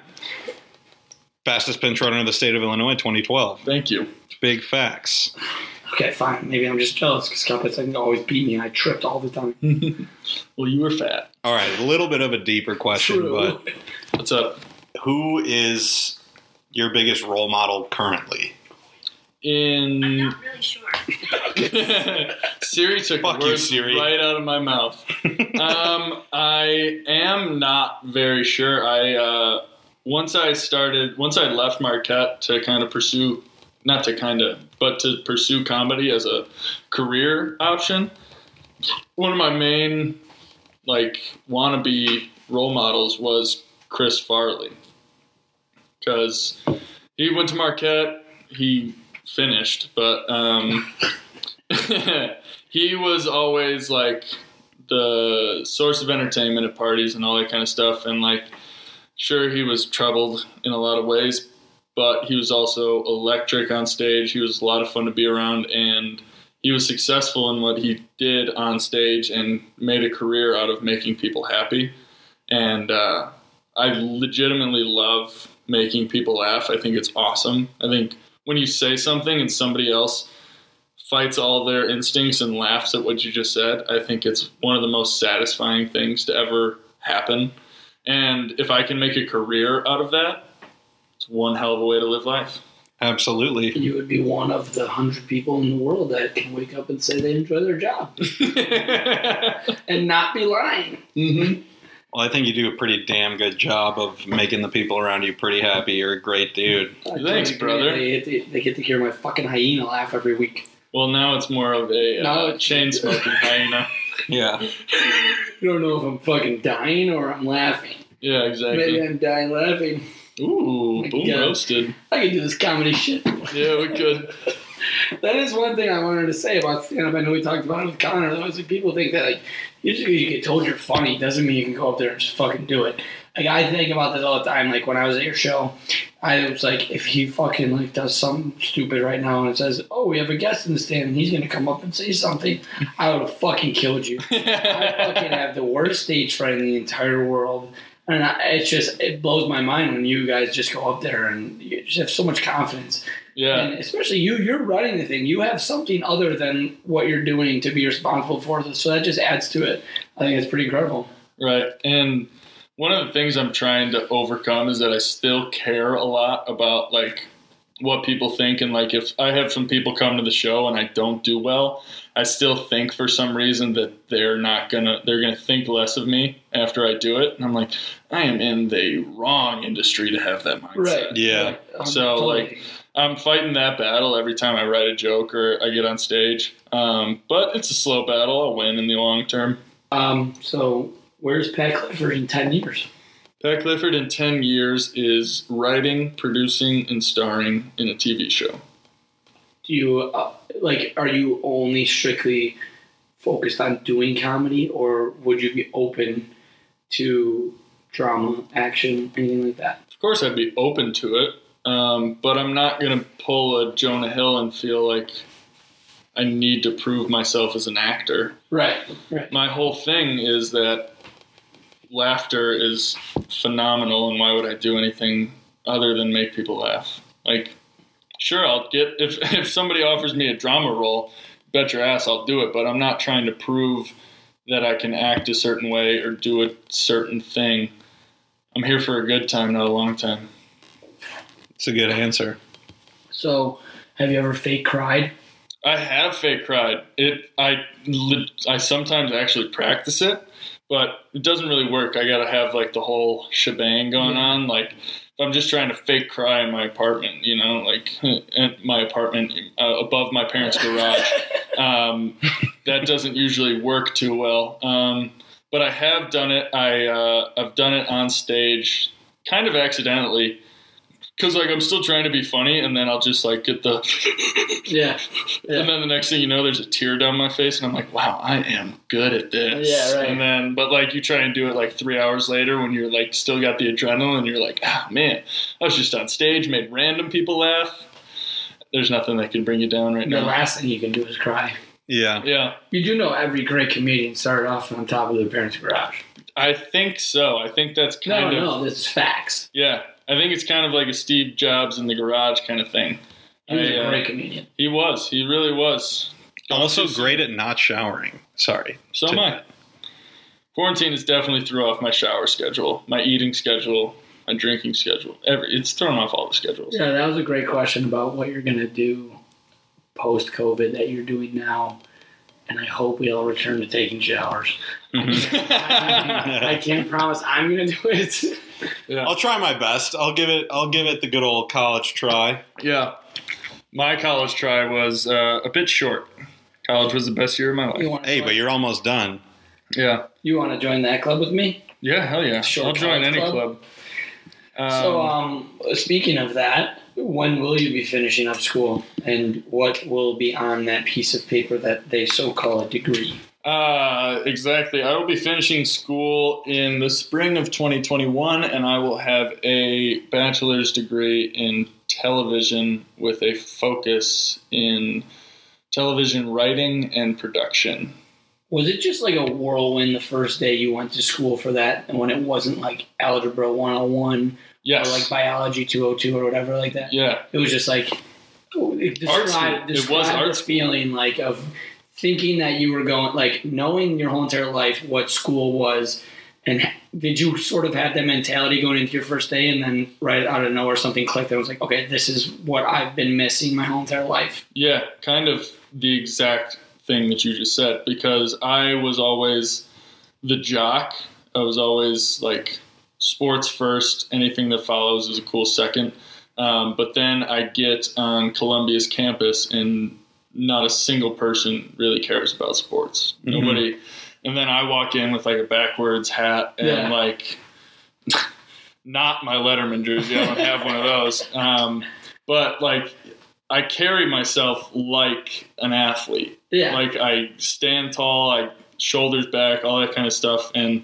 [SPEAKER 3] fastest pinch runner in the state of Illinois, 2012.
[SPEAKER 1] thank you
[SPEAKER 3] Big facts.
[SPEAKER 4] Okay, fine. Maybe I'm just jealous because Cuphead's like always beat me. And I tripped all the time.
[SPEAKER 1] Well, you were fat.
[SPEAKER 3] All right, a little bit of a deeper question, but
[SPEAKER 1] What's up?
[SPEAKER 3] who is your biggest role model currently?
[SPEAKER 5] In I'm
[SPEAKER 1] In
[SPEAKER 5] not really sure.
[SPEAKER 1] Siri took
[SPEAKER 3] Fuck
[SPEAKER 1] the
[SPEAKER 3] you,
[SPEAKER 1] words
[SPEAKER 3] Siri.
[SPEAKER 1] right out of my mouth. um, I am not very sure. I uh, once I started, once I left Marquette to kind of pursue, not to kind of, but to pursue comedy as a career option. One of my main like wannabe role models was Chris Farley because he went to Marquette. He finished, but um, he was always like the source of entertainment at parties and all that kind of stuff. And like, sure, he was troubled in a lot of ways, but he was also electric on stage. He was a lot of fun to be around, and he was successful in what he did on stage and made a career out of making people happy. And uh, I legitimately love making people laugh. I think it's awesome. I think when you say something and somebody else fights all their instincts and laughs at what you just said, I think it's one of the most satisfying things to ever happen. And if I can make a career out of that, one hell of a way to live life.
[SPEAKER 3] Absolutely.
[SPEAKER 4] You would be one of the hundred people in the world that can wake up and say they enjoy their job and not be lying.
[SPEAKER 1] hmm
[SPEAKER 3] Well, I think you do a pretty damn good job of making the people around you pretty happy. You're a great dude.
[SPEAKER 4] I
[SPEAKER 1] Thanks,
[SPEAKER 4] totally
[SPEAKER 1] brother.
[SPEAKER 4] They, get to, they get to hear my fucking hyena laugh every week.
[SPEAKER 1] Well, now it's more of a
[SPEAKER 4] Now
[SPEAKER 1] uh, chain smoking hyena.
[SPEAKER 3] Yeah.
[SPEAKER 4] You don't know if I'm fucking dying or I'm laughing.
[SPEAKER 1] Yeah, exactly.
[SPEAKER 4] Maybe
[SPEAKER 1] exactly.
[SPEAKER 4] I'm dying laughing.
[SPEAKER 1] Ooh,
[SPEAKER 4] My
[SPEAKER 1] boom roasted.
[SPEAKER 4] I can do this comedy shit.
[SPEAKER 1] Yeah, we could.
[SPEAKER 4] That is one thing I wanted to say about stand up. I know we talked about it with Connor. Though, is like people think that like because you get told you're funny doesn't mean you can go up there and just fucking do it. Like I think about this all the time. Like when I was at your show, I was like, if he fucking like does something stupid right now and it says, "Oh, we have a guest in the stand and he's gonna come up and say something," I would have fucking killed you. I fucking have the worst stage fright in the entire world. And I, it's just, it blows my mind when you guys just go up there and you just have so much confidence.
[SPEAKER 1] yeah.
[SPEAKER 4] And especially you, you're running the thing. You have something other than what you're doing to be responsible for this. So that just adds to it. I think it's pretty incredible.
[SPEAKER 1] Right. And one of the things I'm trying to overcome is that I still care a lot about like what people think and like if I have some people come to the show and I don't do well, I still think for some reason that they're not gonna they're gonna think less of me after I do it. And I'm like, I am in the wrong industry to have that mindset. Right.
[SPEAKER 3] Yeah.
[SPEAKER 4] Um,
[SPEAKER 1] So,
[SPEAKER 4] totally.
[SPEAKER 1] like, I'm fighting that battle every time I write a joke or I get on stage. Um, but it's a slow battle. I'll win in the long term.
[SPEAKER 4] um, so where's Pat Clifford in 10 years?
[SPEAKER 1] Pat Clifford in 10 years is writing, producing, and starring in a TV show.
[SPEAKER 4] Do you, uh, like, are you only strictly focused on doing comedy or would you be open to drama, action, anything like that?
[SPEAKER 1] Of course, I'd be open to it, um, but I'm not going to pull a Jonah Hill and feel like I need to prove myself as an actor.
[SPEAKER 4] Right, right.
[SPEAKER 1] My whole thing is that laughter is phenomenal, and why would I do anything other than make people laugh? Like, sure, I'll get if if somebody offers me a drama role, bet your ass I'll do it. But I'm not trying to prove that I can act a certain way or do a certain thing. I'm here for a good time, not a long time.
[SPEAKER 3] It's a good answer.
[SPEAKER 4] So, have you ever fake cried?
[SPEAKER 1] I have fake cried. It I I sometimes actually practice it, but it doesn't really work. I gotta have like the whole shebang going on. Like if I'm just trying to fake cry in my apartment, you know, like in my apartment uh, above my parents' garage, um, that doesn't usually work too well. Um, but I have done it. I uh, I've done it on stage, kind of accidentally. Cause like I'm still trying to be funny, and then I'll just like get the
[SPEAKER 4] Yeah. Yeah.
[SPEAKER 1] and then the next thing you know, there's a tear down my face, and I'm like, wow, I am good at this.
[SPEAKER 4] Yeah, right.
[SPEAKER 1] And then, but like, you try and do it like three hours later when you're like still got the adrenaline, and you're like, ah, man, I was just on stage, made random people laugh. There's nothing that can bring you down right
[SPEAKER 4] The
[SPEAKER 1] now.
[SPEAKER 4] The last thing you can do is cry.
[SPEAKER 3] Yeah.
[SPEAKER 1] Yeah,
[SPEAKER 4] You do know every great comedian started off on top of their parents' garage.
[SPEAKER 1] I think so. I think that's
[SPEAKER 4] No,
[SPEAKER 1] kind of
[SPEAKER 4] no, this is facts.
[SPEAKER 1] yeah. I think it's kind of like a Steve Jobs in the garage kind of thing.
[SPEAKER 4] He was
[SPEAKER 1] I,
[SPEAKER 4] a
[SPEAKER 1] uh,
[SPEAKER 4] great comedian.
[SPEAKER 1] He was. He really was.
[SPEAKER 3] Also
[SPEAKER 1] Just-
[SPEAKER 3] great at not showering. Sorry.
[SPEAKER 1] So am I. Quarantine has definitely threw off my shower schedule, my eating schedule, my drinking schedule. Every it's thrown off all the schedules.
[SPEAKER 4] Yeah, that was a great question about what you're gonna do post COVID that you're doing now. And I hope we all return to taking showers. I can't promise I'm gonna do it.
[SPEAKER 3] I'll try my best. I'll give it. I'll give it the good old college try.
[SPEAKER 1] Yeah. My college try was uh, a bit short. College was the best year of my life.
[SPEAKER 4] want
[SPEAKER 3] Hey, but you're almost done.
[SPEAKER 1] Yeah.
[SPEAKER 4] you want to join that club with me?
[SPEAKER 1] Yeah, hell yeah.
[SPEAKER 4] Short
[SPEAKER 1] I'll join any
[SPEAKER 4] club?
[SPEAKER 1] club. Um,
[SPEAKER 4] so, um, speaking of that, when will you be finishing up school, and what will be on that piece of paper that they so call a degree?
[SPEAKER 1] Uh, exactly. I will be finishing school in the spring of 2021, and I will have a bachelor's degree in television with a focus in television writing and production.
[SPEAKER 4] Was it just like a whirlwind the first day you went to school for that, and when it wasn't like algebra 101
[SPEAKER 1] Yes.
[SPEAKER 4] or like biology 202 or whatever like that?
[SPEAKER 1] yeah.
[SPEAKER 4] It was just like describe,
[SPEAKER 1] Art school. It was art
[SPEAKER 4] the
[SPEAKER 1] school.
[SPEAKER 4] feeling like of thinking that you were going like knowing your whole entire life what school was and did you sort of have that mentality going into your first day and then right out of nowhere something clicked that was like okay this is what i've been missing my whole entire life
[SPEAKER 1] Yeah, kind of the exact thing that you just said because I was always the jock. I was always like sports first, anything that follows is a cool second. Um, but then I get on Columbia's campus and not a single person really cares about sports.
[SPEAKER 3] Mhm.
[SPEAKER 1] Nobody. And then I walk in with like a backwards hat and
[SPEAKER 4] Yeah.
[SPEAKER 1] like not my Letterman jersey. I don't have one of those. Um, but like I carry myself like an athlete.
[SPEAKER 4] yeah
[SPEAKER 1] Like I stand tall, I shoulders back, all that kind of stuff, and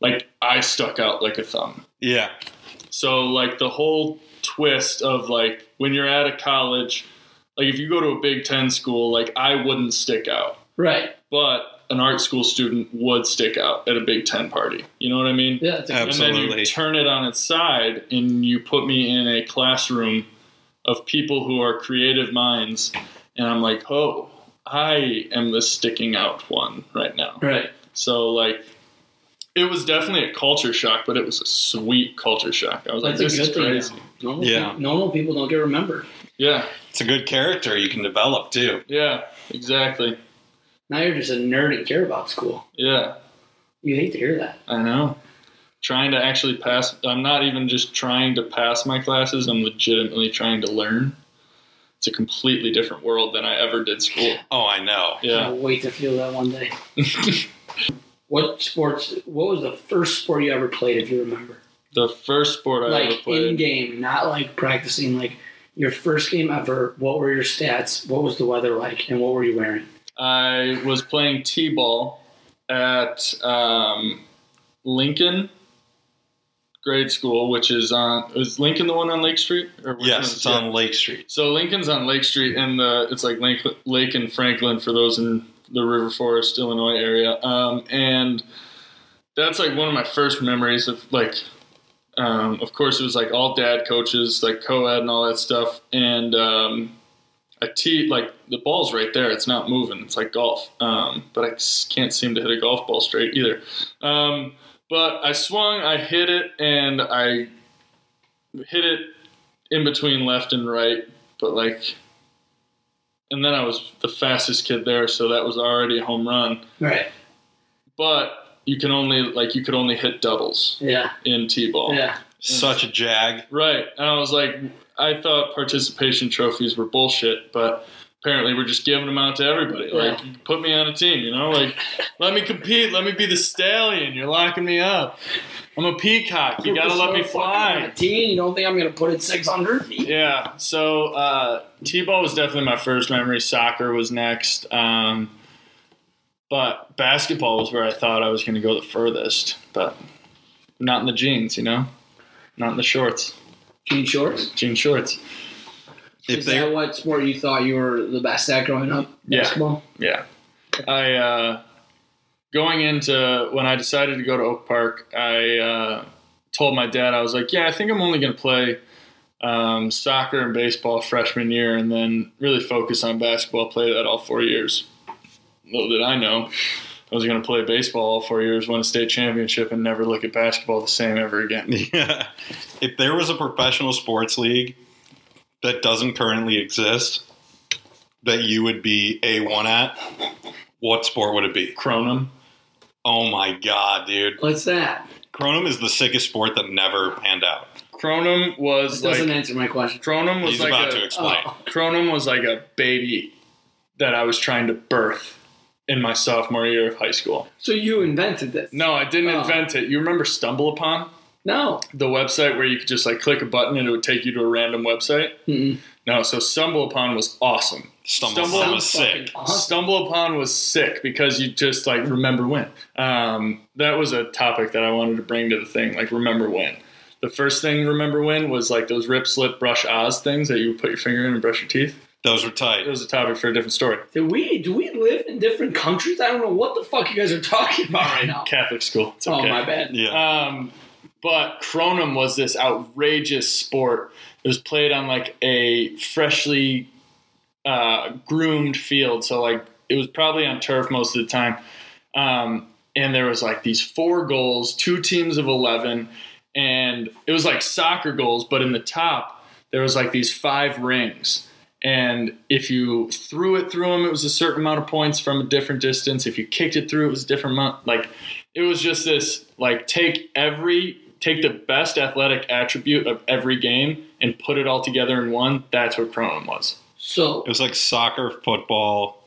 [SPEAKER 1] like I stuck out like a thumb.
[SPEAKER 3] Yeah.
[SPEAKER 1] So like the whole twist of like when you're at a college, like if you go to a Big Ten school, like I wouldn't stick out,
[SPEAKER 4] right
[SPEAKER 1] but an art school student would stick out at a Big Ten party. You know what I mean?
[SPEAKER 4] yeah that's a
[SPEAKER 1] And then you turn it on its side and you put me in a classroom of people who are creative minds. And I'm like, oh, I am the sticking out one right now.
[SPEAKER 4] right
[SPEAKER 1] So, like, it was definitely a culture shock, but it was a sweet culture shock. I was
[SPEAKER 4] that's
[SPEAKER 1] like, this is
[SPEAKER 4] thing
[SPEAKER 1] crazy.
[SPEAKER 4] though. normal,
[SPEAKER 3] Yeah.
[SPEAKER 4] pe- normal people don't get remembered
[SPEAKER 1] Yeah,
[SPEAKER 3] It's a good character you can develop too.
[SPEAKER 1] yeah, exactly.
[SPEAKER 4] now you're just a nerd and care about school
[SPEAKER 1] Yeah,
[SPEAKER 4] you hate to hear that
[SPEAKER 1] I know. Trying to actually pass, I'm not even just trying to pass my classes, I'm legitimately trying to learn. It's a completely different world than I ever did school.
[SPEAKER 3] Oh, I know.
[SPEAKER 1] Yeah.
[SPEAKER 4] I'll wait to feel that one day. what sports? What was the first sport you ever played, if you remember?
[SPEAKER 1] The first sport I ever
[SPEAKER 4] like in game, not like practicing. Like your first game ever. What were your stats? What was the weather like? And what were you wearing?
[SPEAKER 1] I was playing t-ball at um, Lincoln grade school, which is on. Is Lincoln the one on Lake Street? Or
[SPEAKER 3] Yes,
[SPEAKER 1] is-
[SPEAKER 3] it's on Lake Street.
[SPEAKER 1] So Lincoln's on Lake Street, and the it's like Lake Lake and Franklin for those in the River Forest, Illinois area. Um, and that's like one of my first memories of like. Um, of course, it was like all dad coaches, like co-ed and all that stuff. And um, I tee like the ball's right there; it's not moving. It's like golf, um, but I can't seem to hit a golf ball straight either. Um, but I swung, I hit it, and I hit it in between left and right, but like, and then I was the fastest kid there, so that was already a home run.
[SPEAKER 4] Right.
[SPEAKER 1] But you can only like you could only hit doubles
[SPEAKER 4] Yeah.
[SPEAKER 1] in t-ball.
[SPEAKER 4] Yeah.
[SPEAKER 3] Such a jag.
[SPEAKER 1] Right. And I was like, I thought participation trophies were bullshit, but apparently we're just giving them out to everybody. Like,
[SPEAKER 4] Yeah.
[SPEAKER 1] put me on a team, you know? Like, let me compete. Let me be the stallion. You're locking me up. I'm a peacock. You gotta let me fly.
[SPEAKER 4] Teen, you don't think I'm gonna put it 600 feet?
[SPEAKER 1] Yeah. So uh, t-ball was definitely my first memory. Soccer was next. Um, but basketball was where I thought I was to go the furthest, but not in the jeans, you know, not in the shorts,
[SPEAKER 4] Jean shorts.
[SPEAKER 1] jean shorts.
[SPEAKER 3] If
[SPEAKER 4] Is
[SPEAKER 3] they
[SPEAKER 4] that what sport you thought you were the best at growing up?
[SPEAKER 1] Yeah.
[SPEAKER 4] Basketball.
[SPEAKER 1] Yeah. I uh, going into when I decided to go to Oak Park, I uh, told my dad I was like, "Yeah, I think I'm only going to play um, soccer and baseball freshman year, and then really focus on basketball. Play that all four years. Little did I know, I was going to play baseball all four years, win a state championship, and never look at basketball the same ever again.
[SPEAKER 3] Yeah. If there was a professional sports league that doesn't currently exist, that you would be A1 at, what sport would it be?
[SPEAKER 1] Cronum.
[SPEAKER 3] Oh my God, dude.
[SPEAKER 4] What's that?
[SPEAKER 3] Cronum is the sickest sport that never panned out.
[SPEAKER 1] Cronum was
[SPEAKER 4] It doesn't answer my question.
[SPEAKER 1] Cronum was
[SPEAKER 3] He's
[SPEAKER 1] like
[SPEAKER 3] about
[SPEAKER 1] a,
[SPEAKER 3] to explain.
[SPEAKER 4] Oh.
[SPEAKER 1] Cronum was like a baby that I was trying to birth in my sophomore year of high school.
[SPEAKER 4] So you invented this?
[SPEAKER 1] No, I didn't
[SPEAKER 4] Oh.
[SPEAKER 1] invent it. You remember Stumble Upon?
[SPEAKER 4] No.
[SPEAKER 1] The website where you could just like click a button and it would take you to a random website?
[SPEAKER 4] Mm-mm.
[SPEAKER 1] No, so Stumble Upon was awesome.
[SPEAKER 3] Stumble,
[SPEAKER 1] Stumble-
[SPEAKER 3] Upon was sick.
[SPEAKER 4] awesome.
[SPEAKER 1] Stumble Upon was sick because you just like remember when. Um, that was a topic that I wanted to bring to the thing, like remember when. The first thing remember when was like those rip, slip, brush, Oz things that you would put your finger in and brush your teeth.
[SPEAKER 3] Those were tight.
[SPEAKER 1] It was a topic for a different story.
[SPEAKER 4] Do we do we live in different countries? I don't know what the fuck you guys are talking about right now.
[SPEAKER 1] Catholic school. It's
[SPEAKER 4] Oh
[SPEAKER 1] okay.
[SPEAKER 4] my bad.
[SPEAKER 3] Yeah.
[SPEAKER 1] Um, but Cronum was this outrageous sport. It was played on like a freshly uh, groomed field, so like it was probably on turf most of the time. Um, and there was like these four goals, two teams of eleven, and it was like soccer goals, but in the top there was like these five rings. And if you threw it through them, it was a certain amount of points from a different distance. If you kicked it through, it was a different amount. Like it was just this like take every take the best athletic attribute of every game and put it all together in one. That's what Cronum was.
[SPEAKER 4] So
[SPEAKER 3] It was like soccer, football,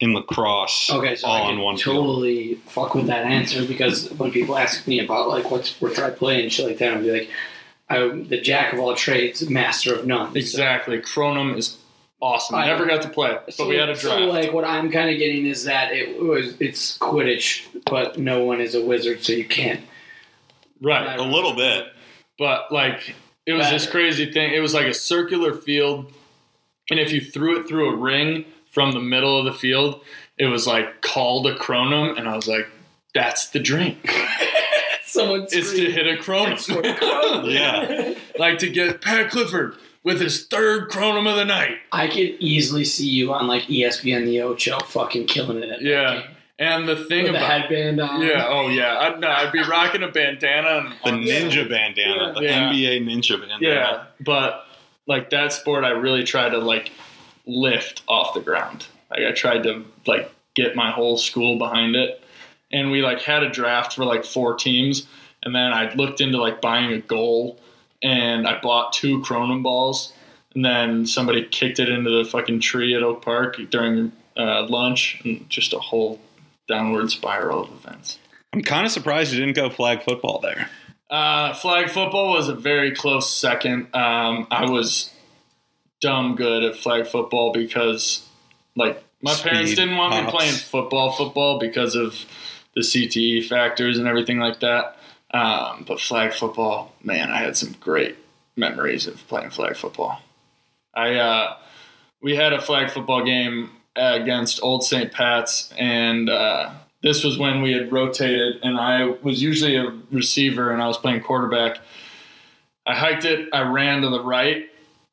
[SPEAKER 3] and lacrosse
[SPEAKER 4] okay, so
[SPEAKER 3] all
[SPEAKER 4] I
[SPEAKER 3] on
[SPEAKER 4] can
[SPEAKER 3] one field.
[SPEAKER 4] totally fuck with that answer because when people ask me about like what sports I play and shit like that, I'll be like, I'm the jack of all trades, master of none. So-
[SPEAKER 1] Exactly. Cronum is awesome.
[SPEAKER 4] I-
[SPEAKER 1] Never got to play, but
[SPEAKER 4] So,
[SPEAKER 1] we had a draft.
[SPEAKER 4] so like what I'm kind of getting is that it was it's Quidditch, but no one is a wizard, so you can't.
[SPEAKER 1] Right.
[SPEAKER 3] A little bit.
[SPEAKER 1] But like it was this crazy thing. It was like a circular field, and if you threw it through a ring from the middle of the field, it was like called a Cronum, and I was like, "That's the drink.
[SPEAKER 4] Someone
[SPEAKER 1] It's to hit a Cronum."
[SPEAKER 4] "Score a Cronum."
[SPEAKER 3] Yeah.
[SPEAKER 1] like to get Pat Clifford with his third Cronum of the night.
[SPEAKER 4] I could easily see you on like ESPN the Ocho, fucking killing it. At that
[SPEAKER 1] Yeah.
[SPEAKER 4] Game.
[SPEAKER 1] And the thing
[SPEAKER 4] with the
[SPEAKER 1] about
[SPEAKER 4] headband on.
[SPEAKER 1] yeah, oh yeah, I'd, no, I'd be rocking a bandana and
[SPEAKER 3] The ninja bandana, the
[SPEAKER 1] Yeah.
[SPEAKER 3] NBA ninja bandana.
[SPEAKER 1] Yeah, but like that sport, I really tried to like lift off the ground. Like I tried to like get my whole school behind it, and we like had a draft for like four teams, and then I looked into like buying a goal, and I bought two Cronum balls, and then somebody kicked it into the fucking tree at Oak Park during uh, lunch, and just a whole downward spiral of events.
[SPEAKER 3] I'm kind of surprised you didn't go flag football there.
[SPEAKER 1] Uh, flag football was a very close second. Um, I was dumb good at flag football because, like, my parents didn't want me playing football football because of the CTE factors and everything like that. Um, but flag football, man, I had some great memories of playing flag football. I uh, we had a flag football game against Old St. Pat's, and uh, this was when we had rotated, and I was usually a receiver, and I was playing quarterback. I hiked it, I ran to the right,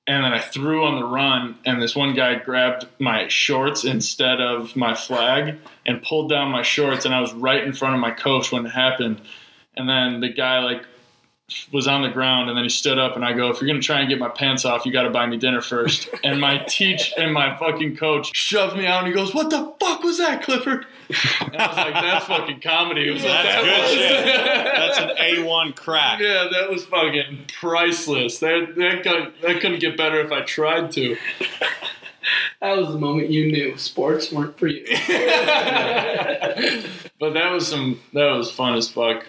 [SPEAKER 1] and then I threw on the run, and this one guy grabbed my shorts instead of my flag and pulled down my shorts, and I was right in front of my coach when it happened. And then the guy like was on the ground and then he stood up and I go, if you're gonna try and get my pants off, you gotta buy me dinner first. and my teach and my fucking coach shoved me out and he goes, What the fuck was that, Clifford? And I was like, That's fucking comedy. It was like,
[SPEAKER 3] That's
[SPEAKER 1] "That
[SPEAKER 3] good
[SPEAKER 1] was-"
[SPEAKER 3] shit. That's an A1 crack.
[SPEAKER 1] Yeah, that was fucking priceless. That that couldn't, that couldn't get better if I tried to.
[SPEAKER 4] That was the moment you knew sports weren't for you.
[SPEAKER 1] But that was some that was fun as fuck.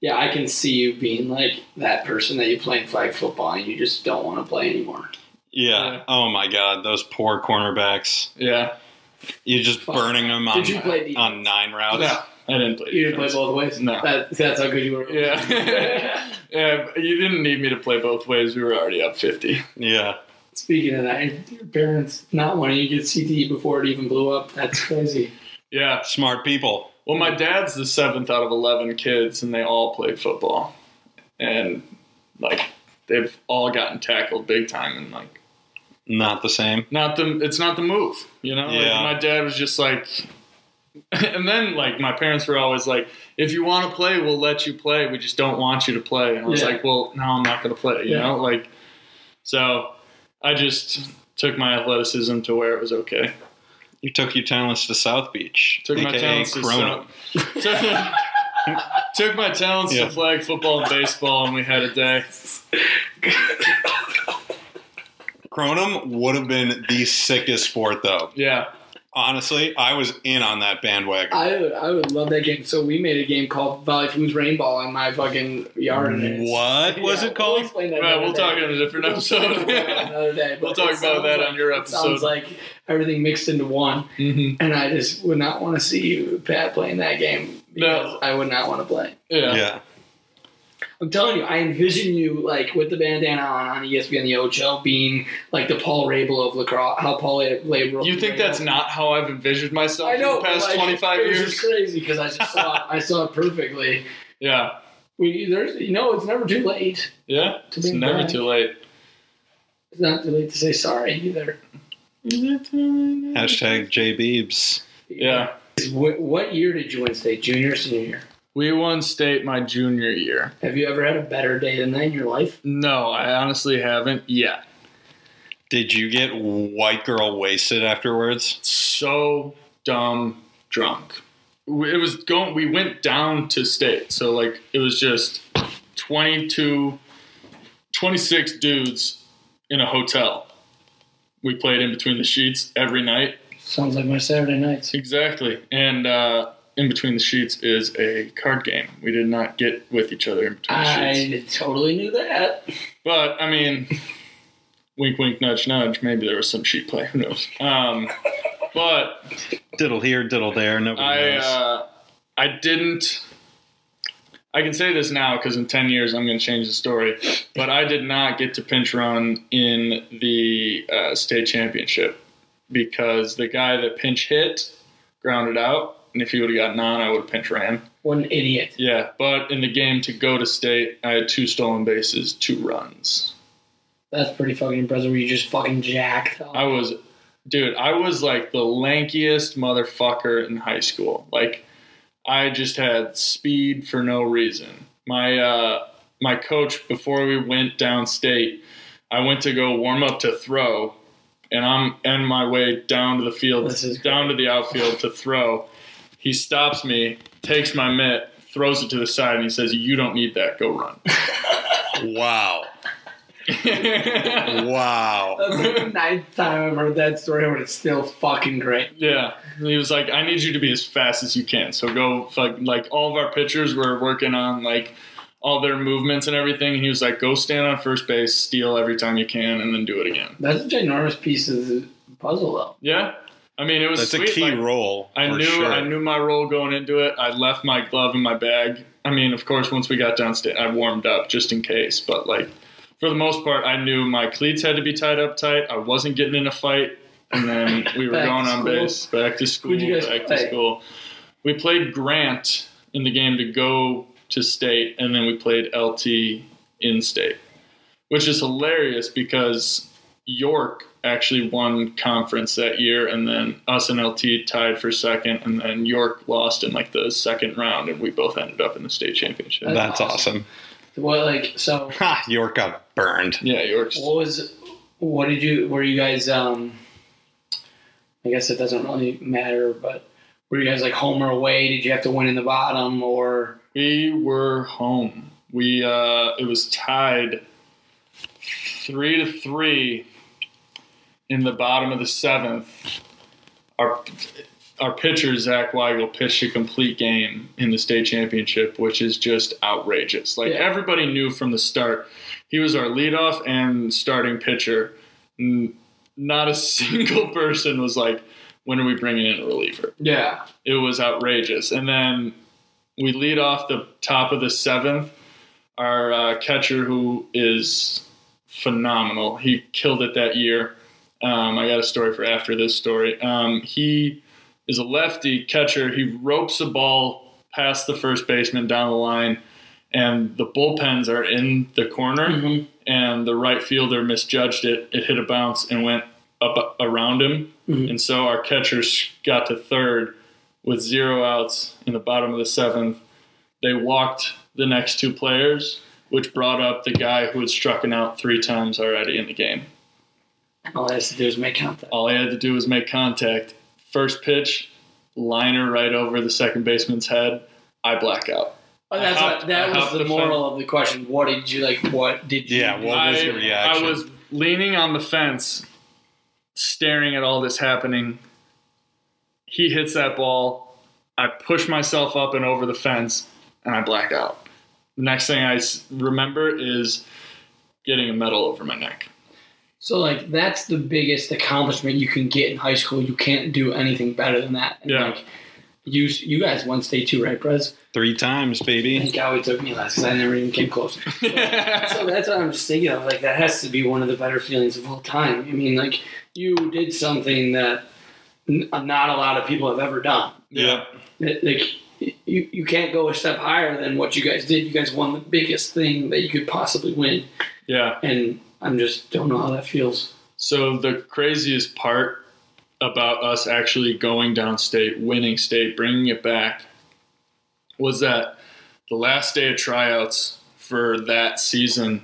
[SPEAKER 4] Yeah, I can see you being like that person that you play in flag football and you just don't want to play anymore.
[SPEAKER 3] Yeah.
[SPEAKER 1] Yeah.
[SPEAKER 3] Oh my God, those poor cornerbacks.
[SPEAKER 1] Yeah.
[SPEAKER 3] You're just
[SPEAKER 4] Fuck.
[SPEAKER 3] burning them on,
[SPEAKER 4] Did you play
[SPEAKER 3] on nine routes.
[SPEAKER 1] No, I didn't play.
[SPEAKER 4] You didn't play both ways?
[SPEAKER 1] No.
[SPEAKER 4] That, that's how good you were.
[SPEAKER 1] Yeah. yeah, but you didn't need me to play both ways. We were already up 50.
[SPEAKER 3] Yeah.
[SPEAKER 4] Speaking of that, your parents not wanting you to get CTE before it even blew up, that's crazy.
[SPEAKER 1] Yeah.
[SPEAKER 3] Smart people.
[SPEAKER 1] Well, my dad's the seventh out of 11 kids, and they all played football. And, like, they've all gotten tackled big time and like
[SPEAKER 3] Not the same.
[SPEAKER 1] not the it's not the move, you know.
[SPEAKER 3] Yeah.
[SPEAKER 1] Like my dad was just like, and then like my parents were always like, if you want to play, we'll let you play. We just don't want you to play. And I was
[SPEAKER 4] Yeah.
[SPEAKER 1] like, well, no, I'm not going to play. You
[SPEAKER 4] Yeah.
[SPEAKER 1] know, like so I just took my athleticism to where it was okay.
[SPEAKER 3] You took your talents to South Beach,
[SPEAKER 1] Took my talents to
[SPEAKER 3] Cronum.
[SPEAKER 1] took, took my talents
[SPEAKER 3] Yeah.
[SPEAKER 1] to flag football and baseball, and we had a day.
[SPEAKER 3] Cronum would have been the sickest sport, though.
[SPEAKER 1] Yeah,
[SPEAKER 3] Honestly, I was in on that bandwagon.
[SPEAKER 4] I would, I would love that game. So we made a game called Valley Foods Rainball on my fucking yard. and
[SPEAKER 3] What was
[SPEAKER 4] Yeah,
[SPEAKER 3] it called?
[SPEAKER 4] We'll, explain that
[SPEAKER 1] Well,
[SPEAKER 4] another
[SPEAKER 1] we'll
[SPEAKER 4] day.
[SPEAKER 1] talk on a different
[SPEAKER 4] We'll
[SPEAKER 1] episode.
[SPEAKER 4] talk about that another day.
[SPEAKER 1] We'll talk about that
[SPEAKER 4] like-
[SPEAKER 1] on your episode.
[SPEAKER 4] it Sounds like everything mixed into one,
[SPEAKER 1] hmm
[SPEAKER 4] and I just would not want to see you, Pat, playing that game because
[SPEAKER 1] No.
[SPEAKER 4] I would not want to play.
[SPEAKER 1] yeah.
[SPEAKER 3] yeah.
[SPEAKER 4] I'm telling you, I envision you like with the bandana on on ESPN the Ocho being like the Paul Rabil of lacrosse. How Paul Rabil.
[SPEAKER 1] You think that's not how I've envisioned myself
[SPEAKER 4] I know.
[SPEAKER 1] in the past
[SPEAKER 4] like,
[SPEAKER 1] 25 years?
[SPEAKER 4] just crazy because I just saw it. I saw it perfectly.
[SPEAKER 1] Yeah,
[SPEAKER 4] We there's you know it's never too late.
[SPEAKER 1] yeah.
[SPEAKER 4] To
[SPEAKER 1] It's never
[SPEAKER 4] back.
[SPEAKER 1] too late.
[SPEAKER 4] It's not too late to say sorry either.
[SPEAKER 3] Hashtag J Beebs.
[SPEAKER 1] Yeah.
[SPEAKER 4] What, what year did you win state? Junior, senior year?
[SPEAKER 1] We won state my junior year.
[SPEAKER 4] Have you ever had a better day than that in your life?
[SPEAKER 1] No, I honestly haven't yet.
[SPEAKER 3] Did you get white girl wasted afterwards?
[SPEAKER 1] So dumb drunk. It was going. We went down to state, so like it was just 22, 26 dudes in a hotel. We played in between the sheets every night.
[SPEAKER 4] Sounds like my Saturday nights.
[SPEAKER 1] Exactly. And uh, in between the sheets is a card game. We did not get with each other in between the sheets.
[SPEAKER 4] I totally knew that.
[SPEAKER 1] But I mean, wink, wink, nudge, nudge. Maybe there was some sheet play. Who knows? Um, but
[SPEAKER 3] Diddle here, diddle there. Nobody
[SPEAKER 1] I
[SPEAKER 3] knows.
[SPEAKER 1] uh, I didn't. I can say this now because in ten years I'm going to change the story. But I did not get to pinch run in the uh, state championship because the guy that pinch hit grounded out, and if he would have gotten on, I would have pinch ran.
[SPEAKER 4] What an idiot.
[SPEAKER 1] Yeah, but in the game to go to state, I had two stolen bases, two runs.
[SPEAKER 4] That's pretty fucking impressive. Were you just fucking jacked?
[SPEAKER 1] I was, dude, I was like the lankiest motherfucker in high school. Like, I just had speed for no reason. My uh, my coach before we went downstate, I went to go warm up to throw, and I'm on my way down to the field,
[SPEAKER 4] This is
[SPEAKER 1] down to the outfield to throw. He stops me, takes my mitt, throws it to the side, and he says, "You don't need that. Go run."
[SPEAKER 3] wow. Wow.
[SPEAKER 4] That's like the ninth time I've heard that story, but it's still fucking great.
[SPEAKER 1] Yeah, he was like, "I need you to be as fast as you can." So go, fuck, like all of our pitchers were working on like all their movements and everything. And he was like, "Go stand on first base, steal every time you can, and then do it again."
[SPEAKER 4] That's a ginormous piece of the puzzle, though.
[SPEAKER 1] Yeah, I mean, it was
[SPEAKER 3] That's
[SPEAKER 1] sweet.
[SPEAKER 3] a key
[SPEAKER 1] like,
[SPEAKER 3] role.
[SPEAKER 1] I
[SPEAKER 3] for
[SPEAKER 1] knew
[SPEAKER 3] sure.
[SPEAKER 1] I knew my role going into it. I left my glove in my bag. I mean, of course, once we got downstate, I warmed up just in case. But like, for the most part, I knew my cleats had to be tied up tight. I wasn't getting in a fight, and then we were going on
[SPEAKER 4] school.
[SPEAKER 1] base, back to school,
[SPEAKER 4] you guys
[SPEAKER 1] back
[SPEAKER 4] play?
[SPEAKER 1] to school. We played Grant in the game to go to state, and then we played LT in state, which is hilarious because York actually won conference that year, and then us and LT tied for second, and then York lost in like the second round, and we both ended up in the state championship.
[SPEAKER 3] That's
[SPEAKER 4] That's
[SPEAKER 3] awesome.
[SPEAKER 4] What, like, so
[SPEAKER 3] Ha! York got burned.
[SPEAKER 1] yeah, York.
[SPEAKER 4] what was, what did you, were you guys, um, I guess it doesn't really matter, but were you guys like home or away? Did you have to win in the bottom or?
[SPEAKER 1] We were home. We uh, it was tied three to three in the bottom of the seventh. Our our pitcher Zach Weigel pitched a complete game in the state championship, which is just outrageous. Like
[SPEAKER 4] Yeah.
[SPEAKER 1] everybody knew from the start, he was our leadoff and starting pitcher. Not a single person was like, "When are we bringing in a reliever?"
[SPEAKER 4] Yeah.
[SPEAKER 1] it was outrageous. And then we lead off the top of the seventh. Our uh, catcher, who is phenomenal, he killed it that year. Um, I got a story for after this story. Um, he is a lefty catcher. He ropes a ball past the first baseman down the line, and the bullpens are in the corner,
[SPEAKER 4] Mhm.
[SPEAKER 1] and the right fielder misjudged it. It hit a bounce and went up around him,
[SPEAKER 4] Mhm.
[SPEAKER 1] and so our catchers got to third with zero outs in the bottom of the seventh. They walked the next two players, which brought up the guy who had struck out three times already in the game.
[SPEAKER 4] All I has to do is make contact.
[SPEAKER 1] All he had to do was make contact. First pitch, liner right over the second baseman's head. I black out.
[SPEAKER 4] Oh, that's
[SPEAKER 1] hopped-
[SPEAKER 4] what, that
[SPEAKER 1] I
[SPEAKER 4] was the
[SPEAKER 1] the
[SPEAKER 4] moral of the question. What did you like? What did you?
[SPEAKER 3] Yeah,
[SPEAKER 4] do?
[SPEAKER 3] what was your reaction?
[SPEAKER 1] I was leaning on the fence, staring at all this happening. He hits that ball. I push myself up and over the fence, and I black out. The next thing I remember is getting a medal over my neck.
[SPEAKER 4] So like that's the biggest accomplishment you can get in high school. You can't do anything better than that. And,
[SPEAKER 1] Yeah.
[SPEAKER 4] Like, you you guys won state too, right, Brez?
[SPEAKER 3] Three times, baby.
[SPEAKER 4] Thank God we took me last because I never even came close. so that's what I'm just thinking of. Like that has to be one of the better feelings of all time. I mean, like you did something that n- uh, not a lot of people have ever done.
[SPEAKER 1] yeah.
[SPEAKER 4] Like you, you can't go a step higher than what you guys did. You guys won the biggest thing that you could possibly win,
[SPEAKER 1] Yeah.
[SPEAKER 4] and I'm just don't know how that feels.
[SPEAKER 1] So the craziest part about us actually going downstate, winning state, bringing it back, was that the last day of tryouts for that season.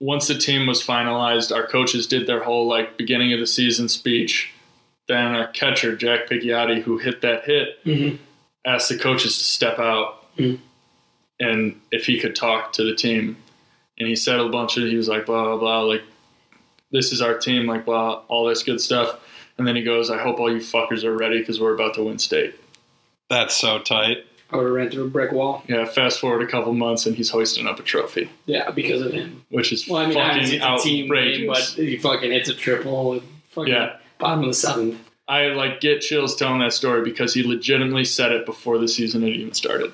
[SPEAKER 1] Once the team was finalized, our coaches did their whole like beginning of the season speech. Then our catcher Jack Picciotti, who hit that hit,
[SPEAKER 4] Mhm.
[SPEAKER 1] asked the coaches to step out
[SPEAKER 4] Mhm.
[SPEAKER 1] and if he could talk to the team. And he said a bunch of he was like blah blah blah like this is our team, like blah, all this good stuff. And then he goes, I hope all you fuckers are ready because we're about to win state.
[SPEAKER 3] That's so tight.
[SPEAKER 4] Oh, I would have ran through a brick wall.
[SPEAKER 1] Yeah, fast forward a couple months and he's hoisting up a trophy,
[SPEAKER 4] Yeah, because of him.
[SPEAKER 1] which is
[SPEAKER 4] Well, I mean, obviously
[SPEAKER 1] fucking
[SPEAKER 4] it's a team game,
[SPEAKER 1] outrageous.
[SPEAKER 4] but he fucking hits a triple with fucking
[SPEAKER 1] Yeah.
[SPEAKER 4] bottom of the seventh.
[SPEAKER 1] I like get chills telling that story because he legitimately said it before the season had even started.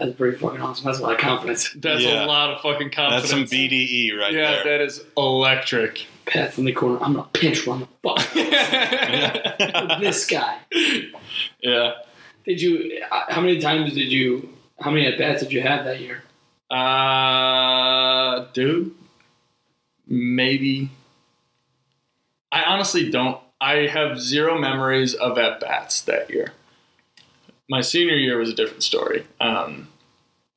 [SPEAKER 4] That's pretty fucking awesome. That's a lot of confidence.
[SPEAKER 1] That's
[SPEAKER 3] Yeah.
[SPEAKER 1] a lot of fucking confidence.
[SPEAKER 3] That's some BDE right
[SPEAKER 1] yeah,
[SPEAKER 3] there.
[SPEAKER 1] Yeah, that is electric.
[SPEAKER 4] Pat from the corner. I'm gonna pinch run the fuck this guy. Yeah. Did you? uh, How many times did you? How many at bats did you have that year?
[SPEAKER 1] Uh, dude, maybe. I honestly don't. I have zero memories of at bats that year. My senior year was a different story. Um,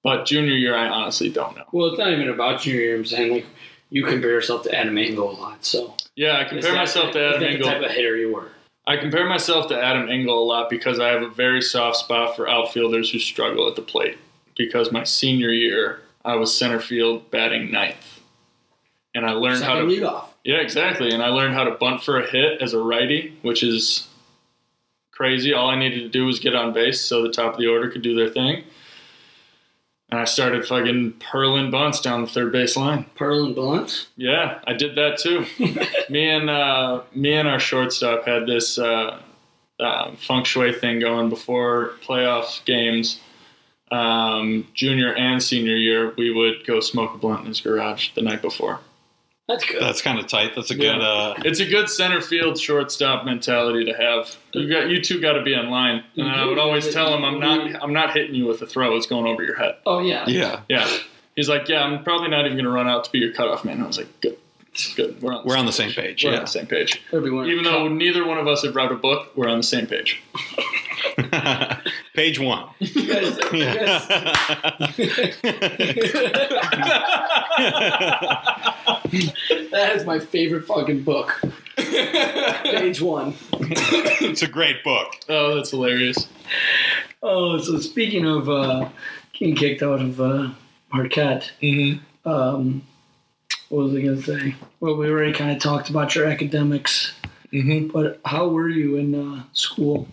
[SPEAKER 1] but junior year, I honestly don't know.
[SPEAKER 4] Well, it's not even about junior year. I'm saying like you compare yourself to Adam Engel a lot. So
[SPEAKER 1] Yeah, I compare
[SPEAKER 4] that-
[SPEAKER 1] myself to Adam Engel.
[SPEAKER 4] The type of hitter you were.
[SPEAKER 1] I compare myself to Adam Engel a lot because I have a very soft spot for outfielders who struggle at the plate. Because my senior year, I was center field batting ninth. And I learned how to
[SPEAKER 4] lead off.
[SPEAKER 1] Yeah, exactly. And I learned how to bunt for a hit as a righty, which is crazy. All I needed to do was get on base so the top of the order could do their thing. And I started fucking purling bunts down the third base line.
[SPEAKER 4] Pearl and Blunt.
[SPEAKER 1] Yeah, I did that too. me and uh, me and our shortstop had this uh, um, feng shui thing going before playoff games. Um, junior and senior year, we would go smoke a blunt in his garage the night before.
[SPEAKER 4] That's good.
[SPEAKER 3] That's kind of tight. That's a
[SPEAKER 1] Yeah.
[SPEAKER 3] good. Uh,
[SPEAKER 1] It's a good center field shortstop mentality to have. You got you two got to be on line, and I would always tell him, "I'm not, I'm not hitting you with a throw. It's going over your head."
[SPEAKER 4] oh yeah.
[SPEAKER 3] yeah,
[SPEAKER 1] Yeah, he's like, "Yeah, I'm probably not even going to run out to be your cutoff man." I was like, "Good, good. We're on,
[SPEAKER 3] we're on the same page.
[SPEAKER 1] we're on
[SPEAKER 3] Yeah.
[SPEAKER 1] the same page."
[SPEAKER 4] That'd be one of
[SPEAKER 1] Even though neither one of us have read a book, we're on the same page.
[SPEAKER 3] page one.
[SPEAKER 4] You guys, that is my favorite fucking book. Page one.
[SPEAKER 3] it's a great book.
[SPEAKER 1] Oh, that's hilarious.
[SPEAKER 4] Oh, so speaking of uh, getting kicked out of uh, Marquette,
[SPEAKER 1] Mm-hmm.
[SPEAKER 4] um, what was I going to say? Well, we already kind of talked about your academics,
[SPEAKER 1] Mm-hmm.
[SPEAKER 4] but how were you in uh, school?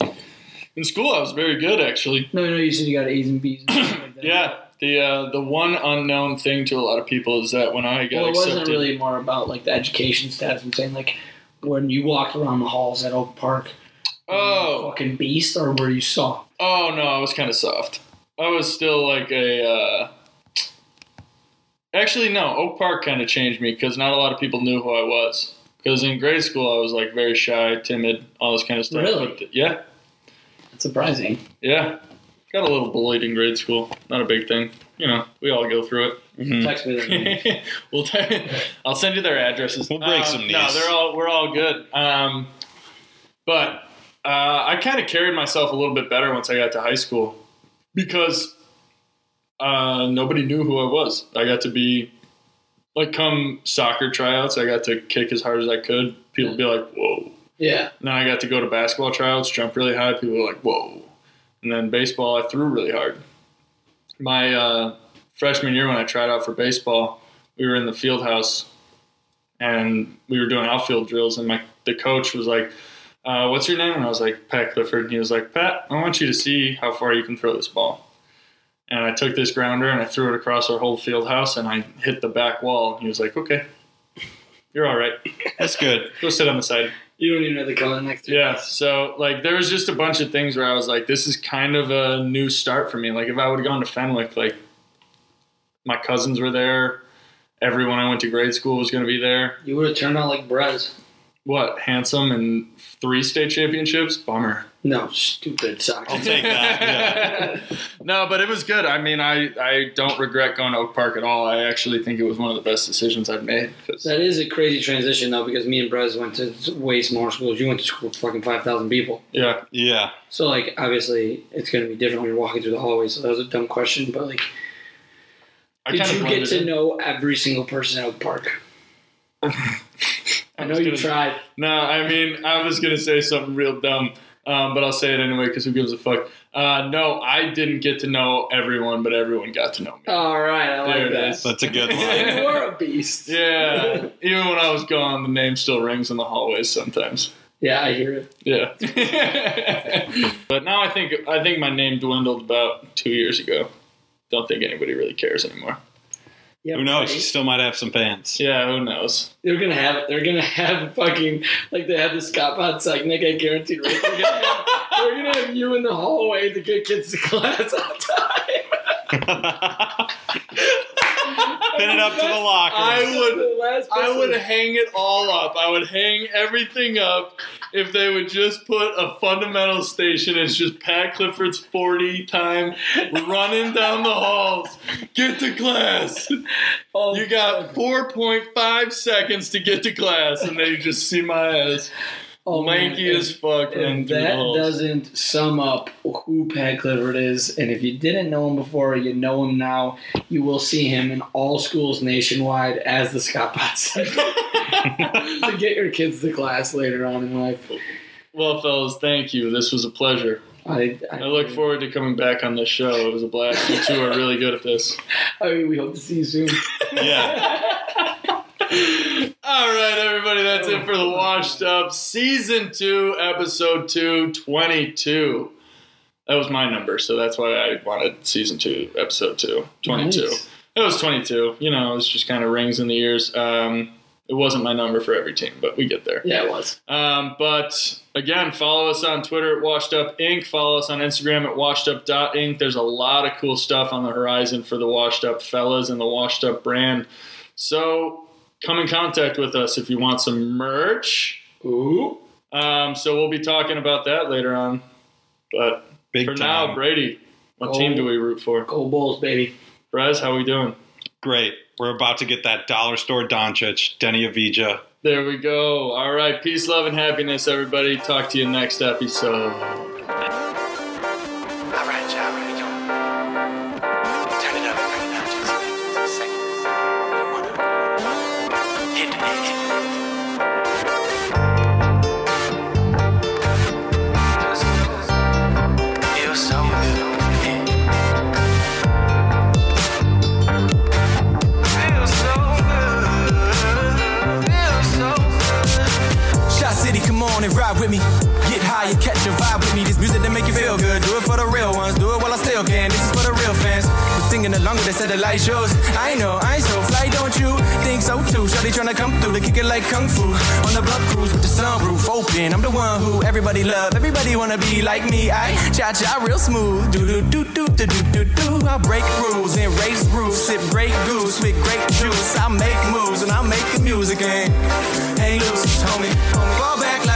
[SPEAKER 1] In school, I was very good, actually.
[SPEAKER 4] No, no, you said you got A's and B's. And like.
[SPEAKER 1] Yeah. The uh, the one unknown thing to a lot of people is that when I got
[SPEAKER 4] Well, it
[SPEAKER 1] accepted,
[SPEAKER 4] wasn't really more about like the education status. I'm saying like when you walked around the halls at Oak Park. were you a
[SPEAKER 1] oh,
[SPEAKER 4] fucking beast, or were you soft?
[SPEAKER 1] Oh no, I was kind of soft. I was still like a. Uh... Actually, no. Oak Park kind of changed me because not a lot of people knew who I was. Because in grade school, I was like very shy, timid, all this kind of stuff.
[SPEAKER 4] Really?
[SPEAKER 1] But, yeah,
[SPEAKER 4] That's surprising.
[SPEAKER 1] yeah. got a little bullied in grade school. Not a big thing. You know, we all go through
[SPEAKER 3] Mhm.
[SPEAKER 4] Text me their names.
[SPEAKER 1] it. we'll t- I'll send you their addresses.
[SPEAKER 3] We'll break
[SPEAKER 1] Um,
[SPEAKER 3] some
[SPEAKER 1] No,
[SPEAKER 3] knees.
[SPEAKER 1] they're all we're all good. Um, but uh, I kind of carried myself a little bit better once I got to high school because uh, nobody knew who I was. I got to be like come soccer tryouts. I got to kick as hard as I could. People would be like, "Whoa."
[SPEAKER 4] Yeah.
[SPEAKER 1] And then I got to go to basketball tryouts, jump really high. People were like, whoa. And then baseball, I threw really hard. My uh, freshman year when I tried out for baseball, we were in the field house and we were doing outfield drills. And my the coach was like, uh, what's your name? And I was like, Pat Clifford. And he was like, Pat, I want you to see how far you can throw this ball. And I took this grounder and I threw it across our whole field house and I hit the back wall. And he was like, okay, you're all right.
[SPEAKER 3] That's good.
[SPEAKER 1] Go sit on the side.
[SPEAKER 4] You don't even know the color next to you.
[SPEAKER 1] Yeah, so like there was just a bunch of things where I was like, this is kind of a new start for me. Like if I would have gone to Fenwick, like my cousins were there, everyone I went to grade school was going to be there.
[SPEAKER 4] You would have turned out like Brez.
[SPEAKER 1] What handsome and three state championships? Bummer.
[SPEAKER 4] No, stupid soccer.
[SPEAKER 3] I'll take that. Yeah.
[SPEAKER 1] no, but it was good. I mean, I I don't regret going to Oak Park at all. I actually think it was one of the best decisions I've made. 'cause-
[SPEAKER 4] That is a crazy transition though, because me and Brez went to way smaller schools. You went to school with fucking five thousand people.
[SPEAKER 1] yeah,
[SPEAKER 3] Yeah.
[SPEAKER 4] So like obviously it's gonna be different when you're walking through the hallways. So that was a dumb question, but like,
[SPEAKER 1] I
[SPEAKER 4] did you get to
[SPEAKER 1] in.
[SPEAKER 4] know every single person at Oak Park? I know
[SPEAKER 1] was
[SPEAKER 4] you
[SPEAKER 1] gonna-
[SPEAKER 4] tried.
[SPEAKER 1] No, I mean, I was going to say something real dumb, um, but I'll say it anyway because who gives a fuck? Uh, no, I didn't get to know everyone, but everyone got to know me.
[SPEAKER 4] All right, I
[SPEAKER 1] There
[SPEAKER 4] like
[SPEAKER 1] it
[SPEAKER 4] that.
[SPEAKER 1] is.
[SPEAKER 3] That's a good line.
[SPEAKER 4] you were a beast.
[SPEAKER 1] Yeah, even when I was gone, the name still rings in the hallways sometimes.
[SPEAKER 4] Yeah, I hear it.
[SPEAKER 1] Yeah, but now I think I think my name dwindled about two years ago. Don't think anybody really cares anymore.
[SPEAKER 4] Yeah,
[SPEAKER 3] Who knows? You
[SPEAKER 4] right?
[SPEAKER 3] still might have some fans.
[SPEAKER 1] Yeah, who knows?
[SPEAKER 4] They're gonna have it they're gonna have fucking like they have the Scott Pod Nick I guaranteed rate. They're gonna, have, they're gonna have you in the hallway to get kids to class on time.
[SPEAKER 3] Pin it up to the locker.
[SPEAKER 1] I would I would hang it all up. I would hang everything up if they would just put a fundamental station. It's just Pat Clifford's 40 time running down the halls. Get to class.
[SPEAKER 4] Oh,
[SPEAKER 1] You got 4.5 seconds to get to class, and they just see my ass
[SPEAKER 4] oh, man.
[SPEAKER 1] lanky
[SPEAKER 4] If-
[SPEAKER 1] as fuck running
[SPEAKER 4] If that doesn't sum up who Pat Clifford is, and if you didn't know him before, you know him now, you will see him in all schools nationwide as the Scott Potts to get your kids to class later on in life.
[SPEAKER 1] Well, fellas, thank you. This was a pleasure.
[SPEAKER 4] I, I,
[SPEAKER 1] I look forward to coming back on this show. It was a blast. You two are really good at this.
[SPEAKER 4] I mean, we hope to see you soon.
[SPEAKER 3] yeah.
[SPEAKER 1] All right, everybody, that's it for the Washed Up Season 2, Episode 2, 22. That was my number, so that's why I wanted Season 2, Episode 2, 22.
[SPEAKER 4] Nice.
[SPEAKER 1] It was 22. You know, it's just kind of rings in the ears. Um, it wasn't my number for every team, but we get there.
[SPEAKER 4] Yeah, it was.
[SPEAKER 1] Um, but again, follow us on Twitter at Washed Up Inc. Follow us on Instagram at washedup.inc. There's a lot of cool stuff on the horizon for the Washed Up fellas and the Washed Up brand. So come in contact with us if you want some merch.
[SPEAKER 4] Ooh.
[SPEAKER 1] Um, so we'll be talking about that later on. But
[SPEAKER 3] Big
[SPEAKER 1] for
[SPEAKER 3] time.
[SPEAKER 1] now, Brady, what team do we root for?
[SPEAKER 4] Go Bulls, baby.
[SPEAKER 1] Brez, how are we doing?
[SPEAKER 3] Great. We're about to get that dollar store Doncic, Deni Avdija.
[SPEAKER 1] There we go. All right. Peace, love, and happiness, everybody. Talk to you next episode.
[SPEAKER 5] Along with the satellite shows. I know, I ain't so fly, don't you think so too? Shawty tryna come through to kick it like kung fu. On the block cruise with the sunroof open. I'm the one who everybody love. Everybody wanna be like me. I cha cha real smooth. Do do do do do do do do. I break rules and race roofs. Sip great goose with great juice. I make moves and I make the music and hang loose, homie. Fall back